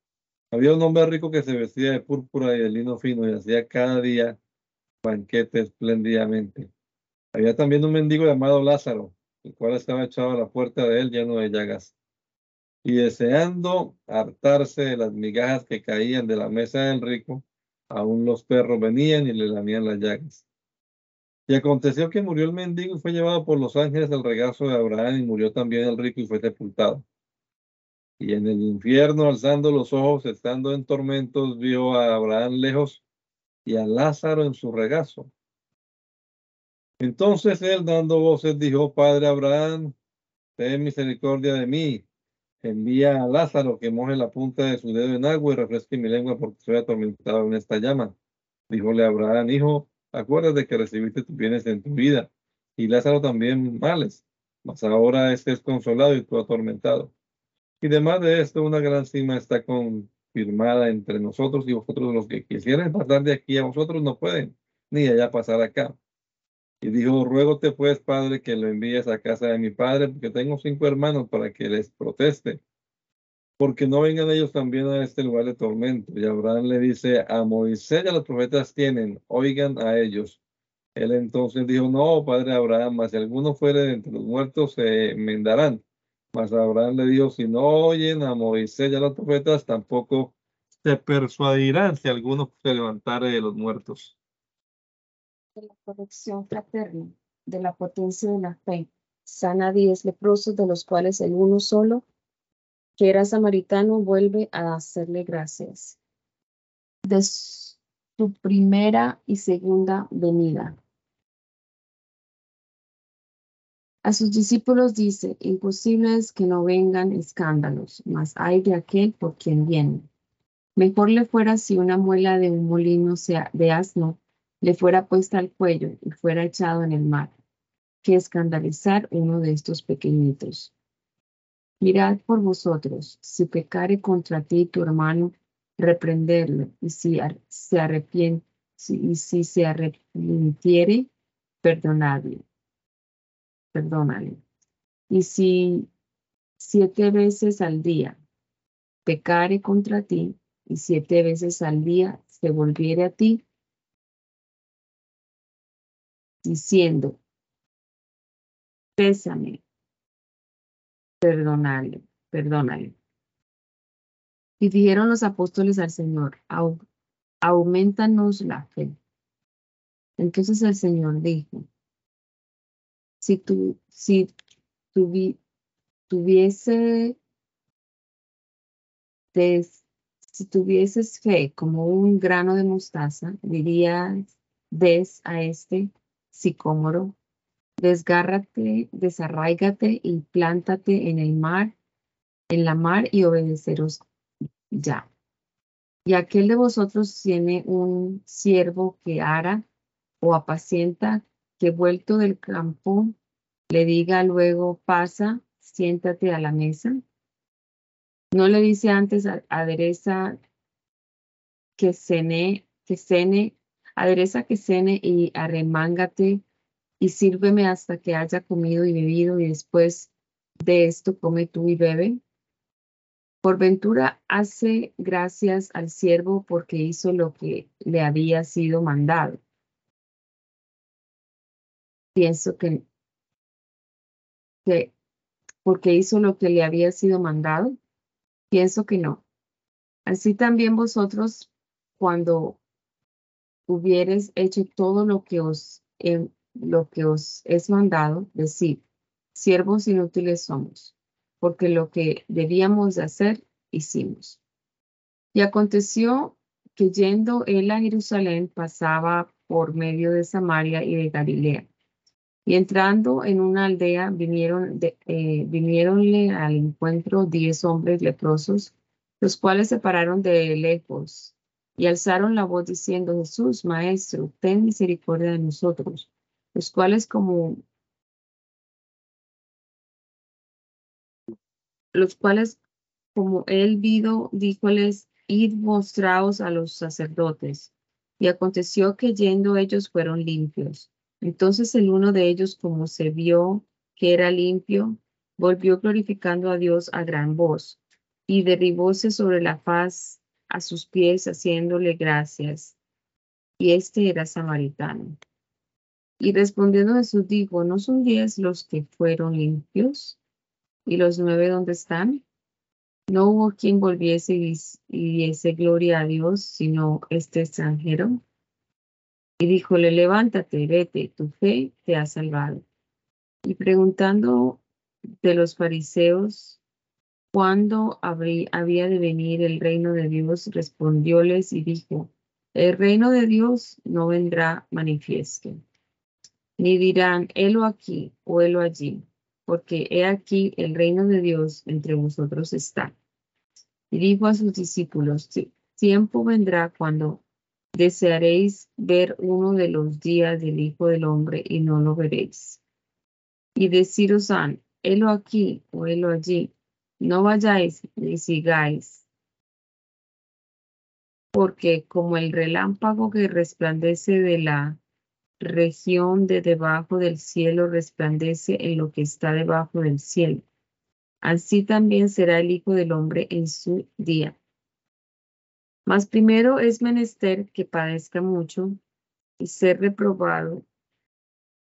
Había un hombre rico que se vestía de púrpura y de lino fino y hacía cada día banquete espléndidamente. Había también un mendigo llamado Lázaro, el cual estaba echado a la puerta de él lleno de llagas y deseando hartarse de las migajas que caían de la mesa del rico, Aún los perros venían y le lamían las llagas. Y aconteció que murió el mendigo y fue llevado por los ángeles al regazo de Abraham y murió también el rico y fue sepultado. Y en el infierno, alzando los ojos, estando en tormentos, vio a Abraham lejos y a Lázaro en su regazo. Entonces él, dando voces, dijo, Padre Abraham, ten misericordia de mí envía a Lázaro que moje la punta de su dedo en agua y refresque mi lengua porque soy atormentado en esta llama. Díjole Abraham, hijo, acuérdate que recibiste tus bienes en tu vida y Lázaro también males, mas ahora este es consolado y tú atormentado. Y además de esto, una gran cima está confirmada entre nosotros y vosotros los que quisieran pasar de aquí a vosotros no pueden, ni allá pasar acá. Y dijo, ruégote pues, padre, que lo envíes a casa de mi padre, porque tengo cinco hermanos para que les proteste. porque no vengan ellos también a este lugar de tormento. Y Abraham le dice a Moisés y a los profetas tienen, oigan a ellos. Él entonces dijo, no, padre Abraham, mas si alguno fuere de entre los muertos se enmendarán. Mas Abraham le dijo, si no oyen a Moisés y a los profetas, tampoco se persuadirán si alguno se levantare de los muertos. De la corrección fraterna, de la potencia de la fe, sana diez leprosos, de los cuales el uno solo, que era samaritano, vuelve a hacerle gracias. De su primera y segunda venida. A sus discípulos dice, imposible es que no vengan escándalos, mas hay de aquel por quien viene. Mejor le fuera si una muela de un molino sea de asno le fuera puesta al cuello y fuera echado en el mar, que escandalizar uno de estos pequeñitos. Mirad por vosotros, si pecare contra ti tu hermano, reprenderlo, y si se arrepiente, y si se arrepintiere, perdonadle. Perdónale. Y si siete veces al día pecare contra ti, y siete veces al día se volviere a ti, diciendo, pésame, perdónale, perdónale. Y dijeron los apóstoles al Señor, aumentanos la fe. Entonces el Señor dijo, si tú, si tuviese si tuvieses fe como un grano de mostaza, dirías, des a este sicómoro, desgárrate, desarraígate y plántate en el mar, en la mar y obedeceros ya. Y aquel de vosotros tiene un siervo que ara o apacienta, que vuelto del campo le diga luego, pasa, siéntate a la mesa. No le dice antes, adereza que cene, que cene, adereza que cene y arremángate y sírveme hasta que haya comido y bebido y después de esto come tú y bebe. Por ventura hace gracias al siervo porque hizo lo que le había sido mandado. Pienso que, que porque hizo lo que le había sido mandado. Pienso que no. Así también vosotros, cuando hubieres hecho todo lo que os, lo que os es mandado, decid, siervos inútiles somos, porque lo que debíamos de hacer, hicimos. Y aconteció que yendo él a Jerusalén, pasaba por medio de Samaria y de Galilea. Y entrando en una aldea, vinieron de, eh, viniéronle al encuentro diez hombres leprosos, los cuales se pararon de lejos y alzaron la voz diciendo, Jesús, Maestro, ten misericordia de nosotros, los cuales como los cuales como él vido, díjoles, id mostraos a los sacerdotes. Y aconteció que yendo ellos fueron limpios. Entonces el uno de ellos, como se vio que era limpio, volvió glorificando a Dios a gran voz y derribóse sobre la faz a sus pies haciéndole gracias. Y este era samaritano. Y respondiendo Jesús dijo, ¿no son diez los que fueron limpios? ¿Y los nueve dónde están? No hubo quien volviese y diese gloria a Dios, sino este extranjero. Y díjole, levántate, vete, tu fe te ha salvado. Y preguntando de los fariseos cuándo había de venir el reino de Dios, respondióles y dijo, el reino de Dios no vendrá manifiesto, ni dirán, helo aquí o helo allí, porque he aquí el reino de Dios entre vosotros está. Y dijo a sus discípulos, tiempo vendrá cuando desearéis ver uno de los días del Hijo del Hombre y no lo veréis. Y deciros han, helo aquí o helo allí, no vayáis ni sigáis, porque como el relámpago que resplandece de la región de debajo del cielo resplandece en lo que está debajo del cielo. así también será el Hijo del Hombre en su día. Mas primero es menester que padezca mucho y ser reprobado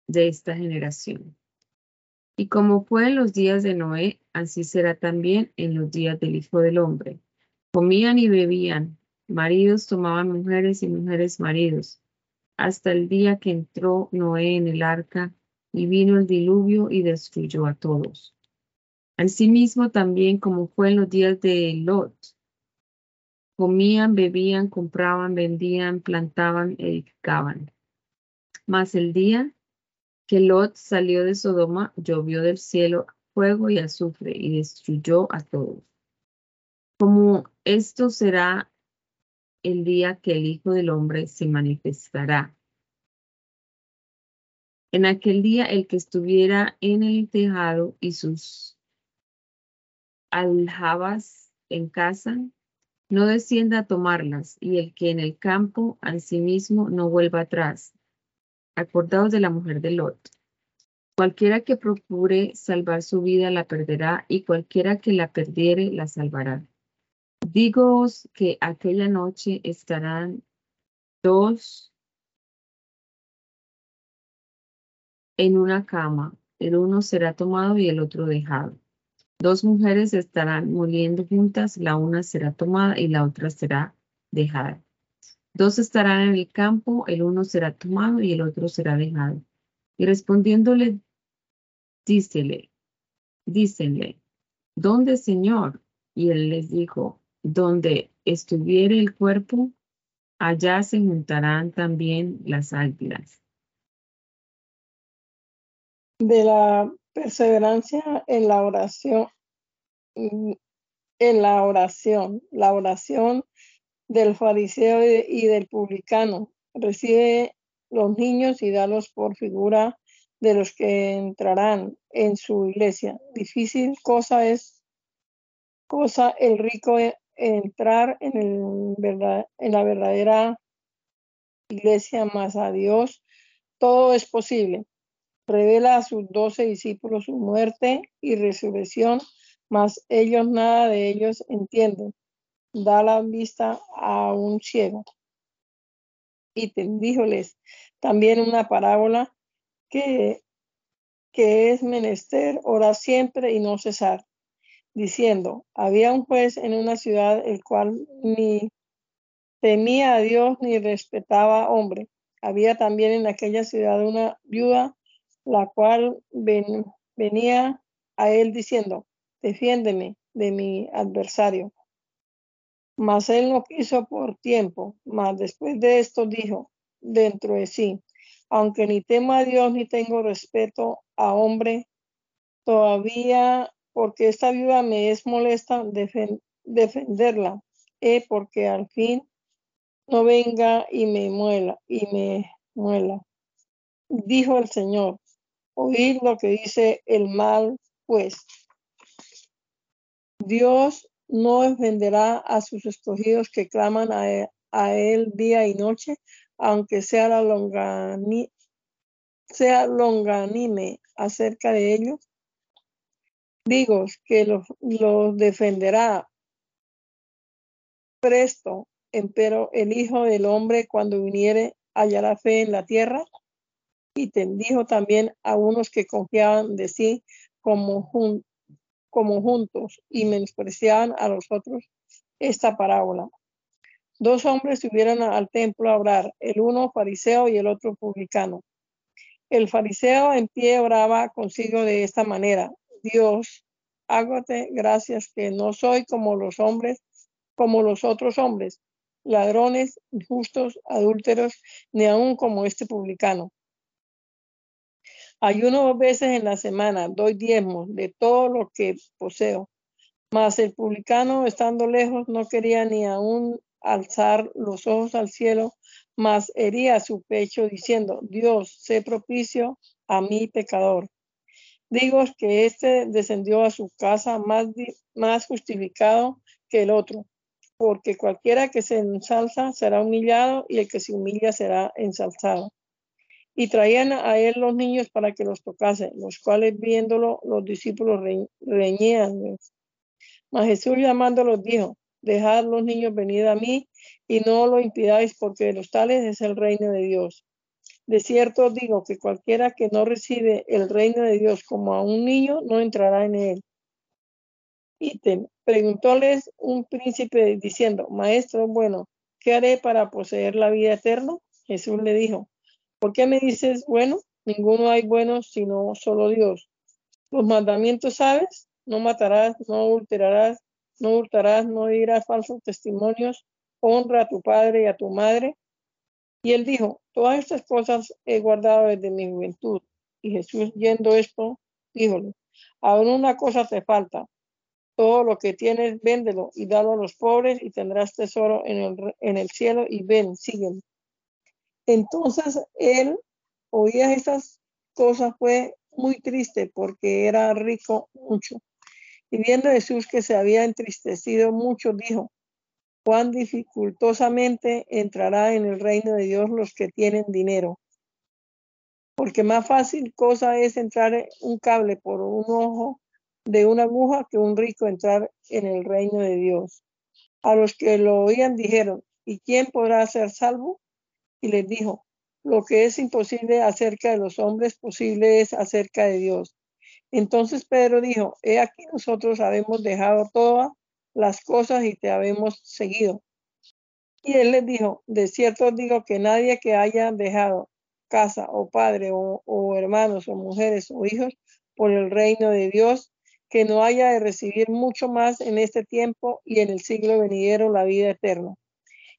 de esta generación. Y como fue en los días de Noé, así será también en los días del Hijo del Hombre. Comían y bebían, maridos tomaban mujeres y mujeres maridos, hasta el día que entró Noé en el arca y vino el diluvio y destruyó a todos. Asimismo también como fue en los días de Lot, comían, bebían, compraban, vendían, plantaban, edificaban. Mas el día que Lot salió de Sodoma, llovió del cielo fuego y azufre y destruyó a todos. Como esto será el día que el Hijo del Hombre se manifestará. En aquel día el que estuviera en el tejado y sus aljabas en casa, no descienda a tomarlas, y el que en el campo a sí mismo no vuelva atrás. Acordaos de la mujer de Lot. Cualquiera que procure salvar su vida la perderá, y cualquiera que la perdiere la salvará. Dígoos que aquella noche estarán dos en una cama, el uno será tomado y el otro dejado. Dos mujeres estarán muriendo juntas, la una será tomada y la otra será dejada. Dos estarán en el campo, el uno será tomado y el otro será dejado. Y respondiéndole, dícele, dícenle, ¿dónde, Señor? Y él les dijo, donde estuviere el cuerpo, allá se juntarán también las águilas. De la perseverancia en la oración, en la oración, la oración del fariseo y del publicano. Recibe los niños y dalos por figura de los que entrarán en su iglesia. Difícil cosa es cosa el rico entrar en, el verdad, en la verdadera iglesia más a Dios, todo es posible. Revela a sus doce discípulos su muerte y resurrección, mas ellos nada de ellos entienden. Da la vista a un ciego. Y díjoles también una parábola que, que es menester orar siempre y no cesar diciendo, había un juez en una ciudad el cual ni temía a Dios ni respetaba a hombre. Había también en aquella ciudad una viuda, la cual venía a él diciendo, defiéndeme de mi adversario. Mas él no quiso por tiempo, mas después de esto dijo dentro de sí, aunque ni temo a Dios ni tengo respeto a hombre, todavía porque esta viuda me es molesta defenderla, eh, porque al fin no venga y me muela, y me muela. Dijo el Señor, oíd lo que dice el mal, pues Dios no defenderá a sus escogidos que claman a él, a él día y noche, aunque sea, la sea longanime acerca de ellos digo que los, defenderá presto, empero el Hijo del Hombre cuando viniere hallará fe en la tierra. Y te dijo también a unos que confiaban de sí como, como juntos y menospreciaban a los otros esta parábola. Dos hombres subieron al templo a orar, el uno fariseo y el otro publicano. El fariseo en pie oraba consigo de esta manera, Dios, hágate gracias que no soy como los hombres, como los otros hombres, ladrones, injustos, adúlteros, ni aún como este publicano. Ayuno dos veces en la semana, doy diezmos de todo lo que poseo. Mas el publicano, estando lejos, no quería ni aún alzar los ojos al cielo, mas hería su pecho diciendo, Dios, sé propicio a mi pecador. Digo que éste descendió a su casa más, más justificado que el otro, porque cualquiera que se ensalza será humillado y el que se humilla será ensalzado. Y traían a él los niños para que los tocase, los cuales viéndolo los discípulos re- reñían. Mas Jesús llamándolos dijo, dejad los niños venir a mí y no lo impidáis porque de los tales es el reino de Dios. De cierto os digo que cualquiera que no recibe el reino de Dios como a un niño no entrará en él. Y te preguntóles un príncipe diciendo, Maestro, bueno, ¿qué haré para poseer la vida eterna? Jesús le dijo, ¿por qué me dices bueno? Ninguno hay bueno sino solo Dios. Los mandamientos sabes, no matarás, no adulterarás, no hurtarás, no dirás falsos testimonios, honra a tu padre y a tu madre. Y él dijo, todas estas cosas he guardado desde mi juventud. Y Jesús yendo esto, díjole, aún una cosa te falta. Todo lo que tienes, véndelo y dalo a los pobres y tendrás tesoro en el, cielo y ven, sígueme. Entonces él oía estas cosas, fue muy triste porque era rico mucho. Y viendo Jesús que se había entristecido mucho, dijo, cuán dificultosamente entrará en el reino de Dios los que tienen dinero. Porque más fácil cosa es entrar un cable por un ojo de una aguja que un rico entrar en el reino de Dios. A los que lo oían dijeron, ¿y quién podrá ser salvo? Y les dijo, lo que es imposible acerca de los hombres, posible es acerca de Dios. Entonces Pedro dijo, he aquí nosotros habemos dejado todas las cosas y te habemos seguido. Y él les dijo, de cierto digo que nadie que haya dejado casa o padre o, o hermanos o mujeres o hijos por el reino de Dios, que no haya de recibir mucho más en este tiempo y en el siglo venidero la vida eterna.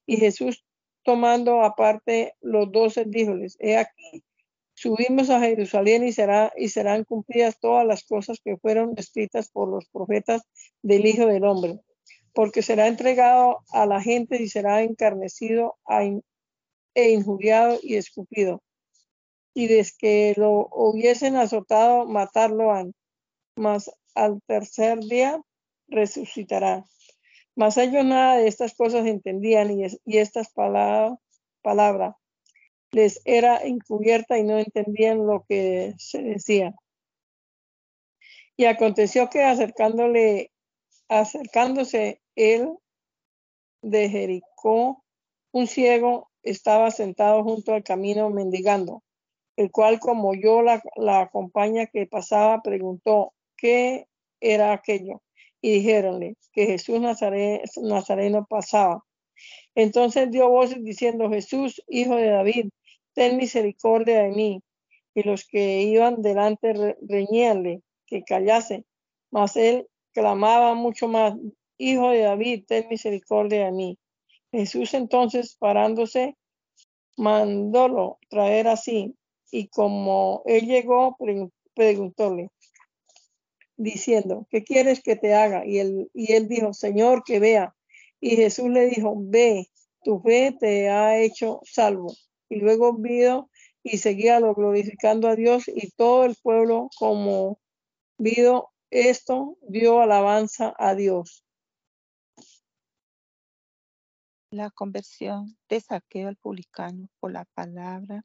Y Jesús tomando aparte los doce, díjoles, he aquí, subimos a Jerusalén y, será, y serán cumplidas todas las cosas que fueron escritas por los profetas del Hijo del Hombre, porque será entregado a la gente y será encarnecido e injuriado y escupido. Y desde que lo hubiesen azotado, matarlo han, mas al tercer día resucitará. Mas ellos nada de estas cosas entendían y, es- y estas palabras palabra les era encubierta y no entendían lo que se decía. Y aconteció que acercándole, acercándose él de Jericó, un ciego estaba sentado junto al camino mendigando, el cual como yo la, la compañía que pasaba preguntó qué era aquello. Y dijéronle que Jesús Nazare- Nazareno pasaba. Entonces dio voces diciendo, Jesús, hijo de David, ten misericordia de mí. Y los que iban delante re- reñíanle que callase. Mas él clamaba mucho más, Hijo de David, ten misericordia de mí. Jesús entonces, parándose, mandólo traer así. Y como él llegó, pregun- preguntóle, diciendo, ¿qué quieres que te haga? Y él, y él dijo, Señor, que vea. Y Jesús le dijo, ve, tu fe te ha hecho salvo. Y luego vio y seguía lo glorificando a Dios y todo el pueblo como vio esto, dio alabanza a Dios. La conversión de Saqueo el publicano por la palabra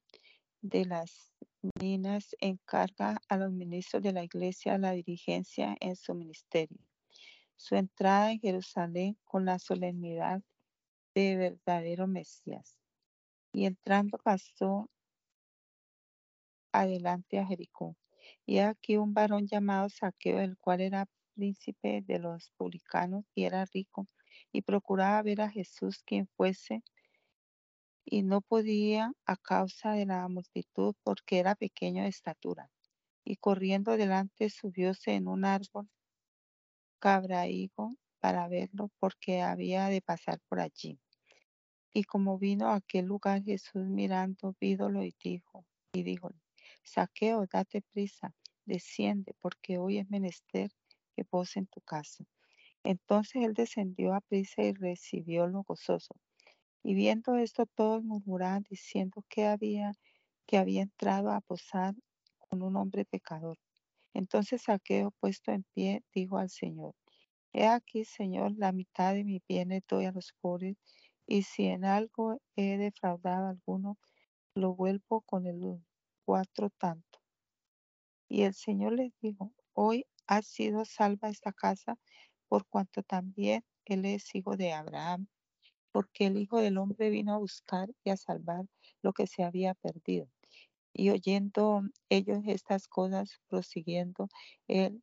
de las minas encarga a los ministros de la iglesia la dirigencia en su ministerio. Su entrada en Jerusalén con la solemnidad de verdadero Mesías. Y entrando pasó adelante a Jericó. Y aquí un varón llamado Saqueo, el cual era príncipe de los publicanos y era rico, y procuraba ver a Jesús quien fuese, y no podía a causa de la multitud, porque era pequeño de estatura. Y corriendo adelante subióse en un árbol cabraigo para verlo, porque había de pasar por allí. Y como vino a aquel lugar Jesús mirando, vídolo y dijo, y díjole, Saqueo, date prisa, desciende, porque hoy es menester que pose en tu casa. Entonces él descendió a prisa y recibiólo gozoso. Y viendo esto, todos murmuraban diciendo que había, que había entrado a posar con un hombre pecador. Entonces Saqueo, puesto en pie, dijo al Señor, He aquí, Señor, la mitad de mi bienes doy a los pobres, y si en algo he defraudado a alguno, lo vuelvo con el cuatro tanto. Y el Señor les dijo, hoy ha sido salva esta casa, por cuanto también él es hijo de Abraham, porque el Hijo del Hombre vino a buscar y a salvar lo que se había perdido. Y oyendo ellos estas cosas, prosiguiendo, él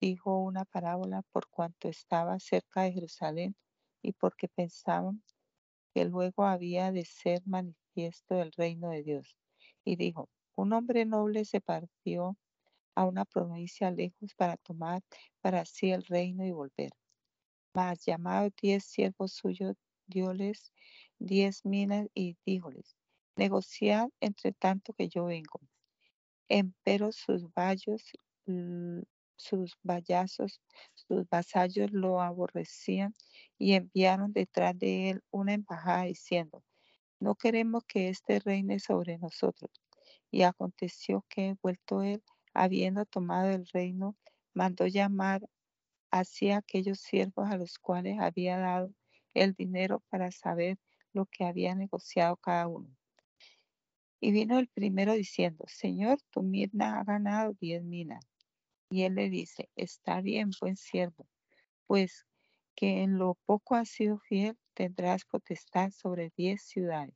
dijo una parábola por cuanto estaba cerca de Jerusalén y porque pensaban que luego había de ser manifiesto el reino de Dios. Y dijo, un hombre noble se partió a una provincia lejos para tomar para sí el reino y volver. Mas llamado diez siervos suyos, dióles diez minas y díjoles, negociad entre tanto que yo vengo. Empero sus vallos, sus vallazos, sus vasallos lo aborrecían y enviaron detrás de él una embajada diciendo, no queremos que éste reine sobre nosotros. Y aconteció que, vuelto él, habiendo tomado el reino, mandó llamar hacia aquellos siervos a los cuales había dado el dinero para saber lo que había negociado cada uno. Y vino el primero diciendo, Señor, tu mirna ha ganado diez minas. Y él le dice, está bien, buen siervo, pues que en lo poco has sido fiel, tendrás potestad sobre diez ciudades.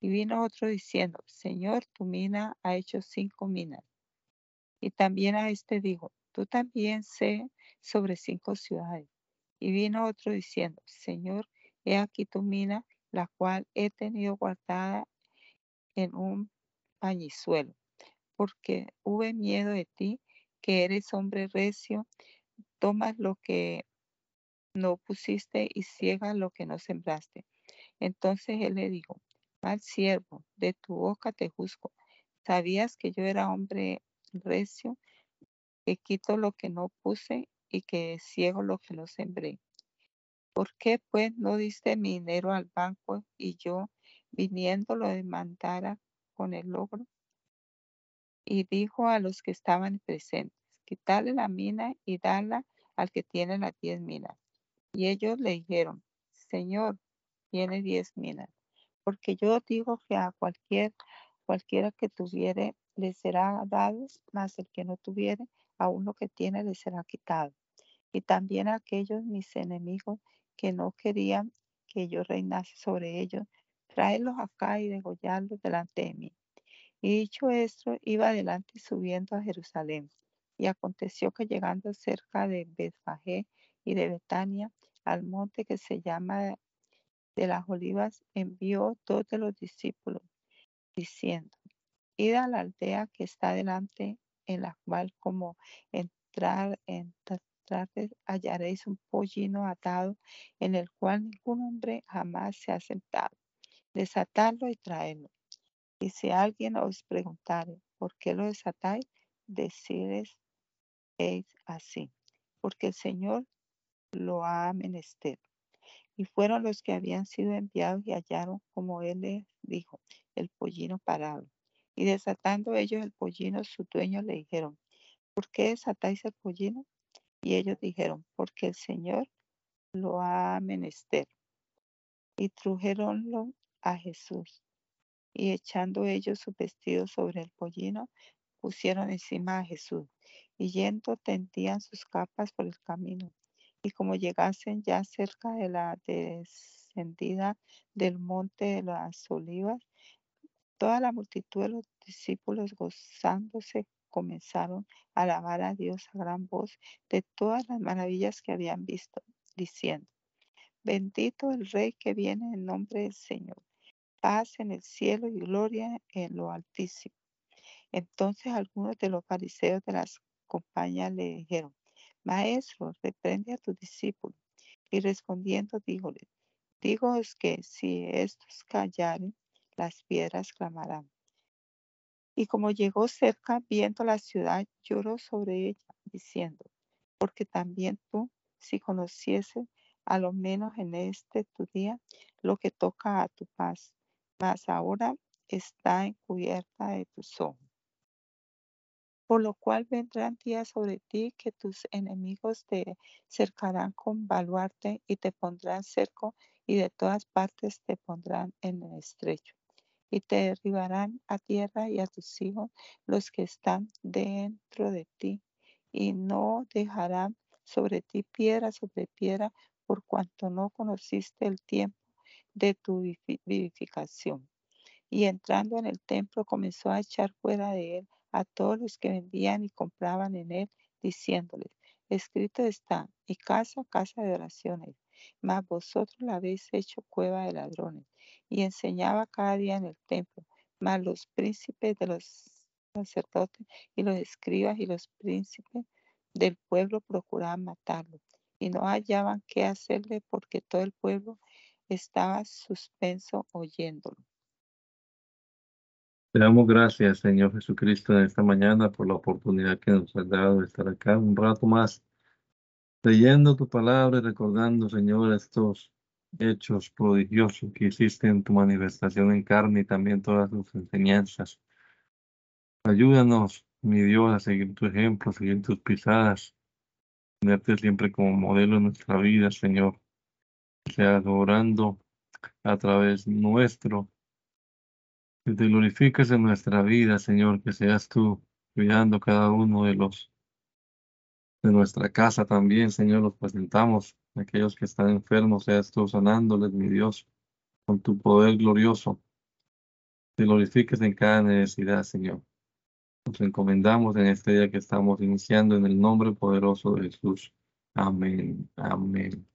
Y vino otro diciendo, Señor, tu mina ha hecho cinco minas. Y también a este dijo, tú también sé sobre cinco ciudades. Y vino otro diciendo, Señor, he aquí tu mina, la cual he tenido guardada en un pañizuelo, porque hube miedo de ti, que eres hombre recio, tomas lo que no pusiste y ciegas lo que no sembraste. Entonces él le dijo, mal siervo, de tu boca te juzgo. ¿Sabías que yo era hombre recio, que quito lo que no puse y que ciego lo que no sembré? ¿Por qué pues no diste mi dinero al banco y yo, viniendo, lo demandara con el logro? Y dijo a los que estaban presentes, quitarle la mina y darla al que tiene las diez minas. Y ellos le dijeron, Señor, tiene diez minas, porque yo digo que a cualquier, cualquiera que tuviere le será dado, mas el que no tuviere, a uno que tiene le será quitado. Y también aquellos mis enemigos que no querían que yo reinase sobre ellos, tráelos acá y degollarlos delante de mí. Y dicho esto, iba adelante subiendo a Jerusalén. Y aconteció que llegando cerca de Betfagé y de Betania, al monte que se llama de las olivas, envió dos de los discípulos, diciendo, id a la aldea que está delante, en la cual como entrar, hallaréis un pollino atado en el cual ningún hombre jamás se ha sentado. Desatadlo y traedlo. Y si alguien os preguntare, ¿por qué lo desatáis? Decides así, porque el Señor lo ha menester. Y fueron los que habían sido enviados y hallaron, como él les dijo, el pollino parado. Y desatando ellos el pollino, su dueño le dijeron, ¿por qué desatáis el pollino? Y ellos dijeron, porque el Señor lo ha menester. Y trujéronlo a Jesús. Y echando ellos su vestido sobre el pollino, pusieron encima a Jesús. Y yendo tendían sus capas por el camino. Y como llegasen ya cerca de la descendida del monte de las olivas, toda la multitud de los discípulos gozándose comenzaron a alabar a Dios a gran voz de todas las maravillas que habían visto, diciendo, bendito el Rey que viene en nombre del Señor, paz en el cielo y gloria en lo altísimo. Entonces algunos de los fariseos de las compañías le dijeron, Maestro, reprende a tus discípulos. Y respondiendo, díjoles, digo que si estos callaren, las piedras clamarán. Y como llegó cerca, viendo la ciudad, lloró sobre ella, diciendo, porque también tú, si conocieses, a lo menos en este tu día, lo que toca a tu paz, mas ahora está encubierta de tus ojos. Por lo cual vendrán días sobre ti que tus enemigos te cercarán con baluarte y te pondrán cerco y de todas partes te pondrán en el estrecho y te derribarán a tierra y a tus hijos los que están dentro de ti, y no dejarán sobre ti piedra sobre piedra, por cuanto no conociste el tiempo de tu vivificación. Y entrando en el templo comenzó a echar fuera de él a todos los que vendían y compraban en él, diciéndoles, escrito está, mi casa, casa de oraciones, mas vosotros la habéis hecho cueva de ladrones. Y enseñaba cada día en el templo, mas los príncipes de los sacerdotes y los escribas y los príncipes del pueblo procuraban matarlo y no hallaban qué hacerle porque todo el pueblo estaba suspenso oyéndolo. Te damos gracias, Señor Jesucristo, esta mañana por la oportunidad que nos has dado de estar acá un rato más, leyendo tu palabra y recordando, Señor, estos hechos prodigiosos que hiciste en tu manifestación en carne y también todas tus enseñanzas. Ayúdanos, mi Dios, a seguir tu ejemplo, seguir tus pisadas, tenerte siempre como modelo en nuestra vida, Señor. Sea adorando a través nuestro que te glorifiques en nuestra vida, Señor, que seas tú cuidando cada uno de los de nuestra casa también, Señor, los presentamos, aquellos que están enfermos, seas tú sanándoles, mi Dios, con tu poder glorioso. Te glorifiques en cada necesidad, Señor. Nos encomendamos en este día que estamos iniciando en el nombre poderoso de Jesús. Amén. Amén.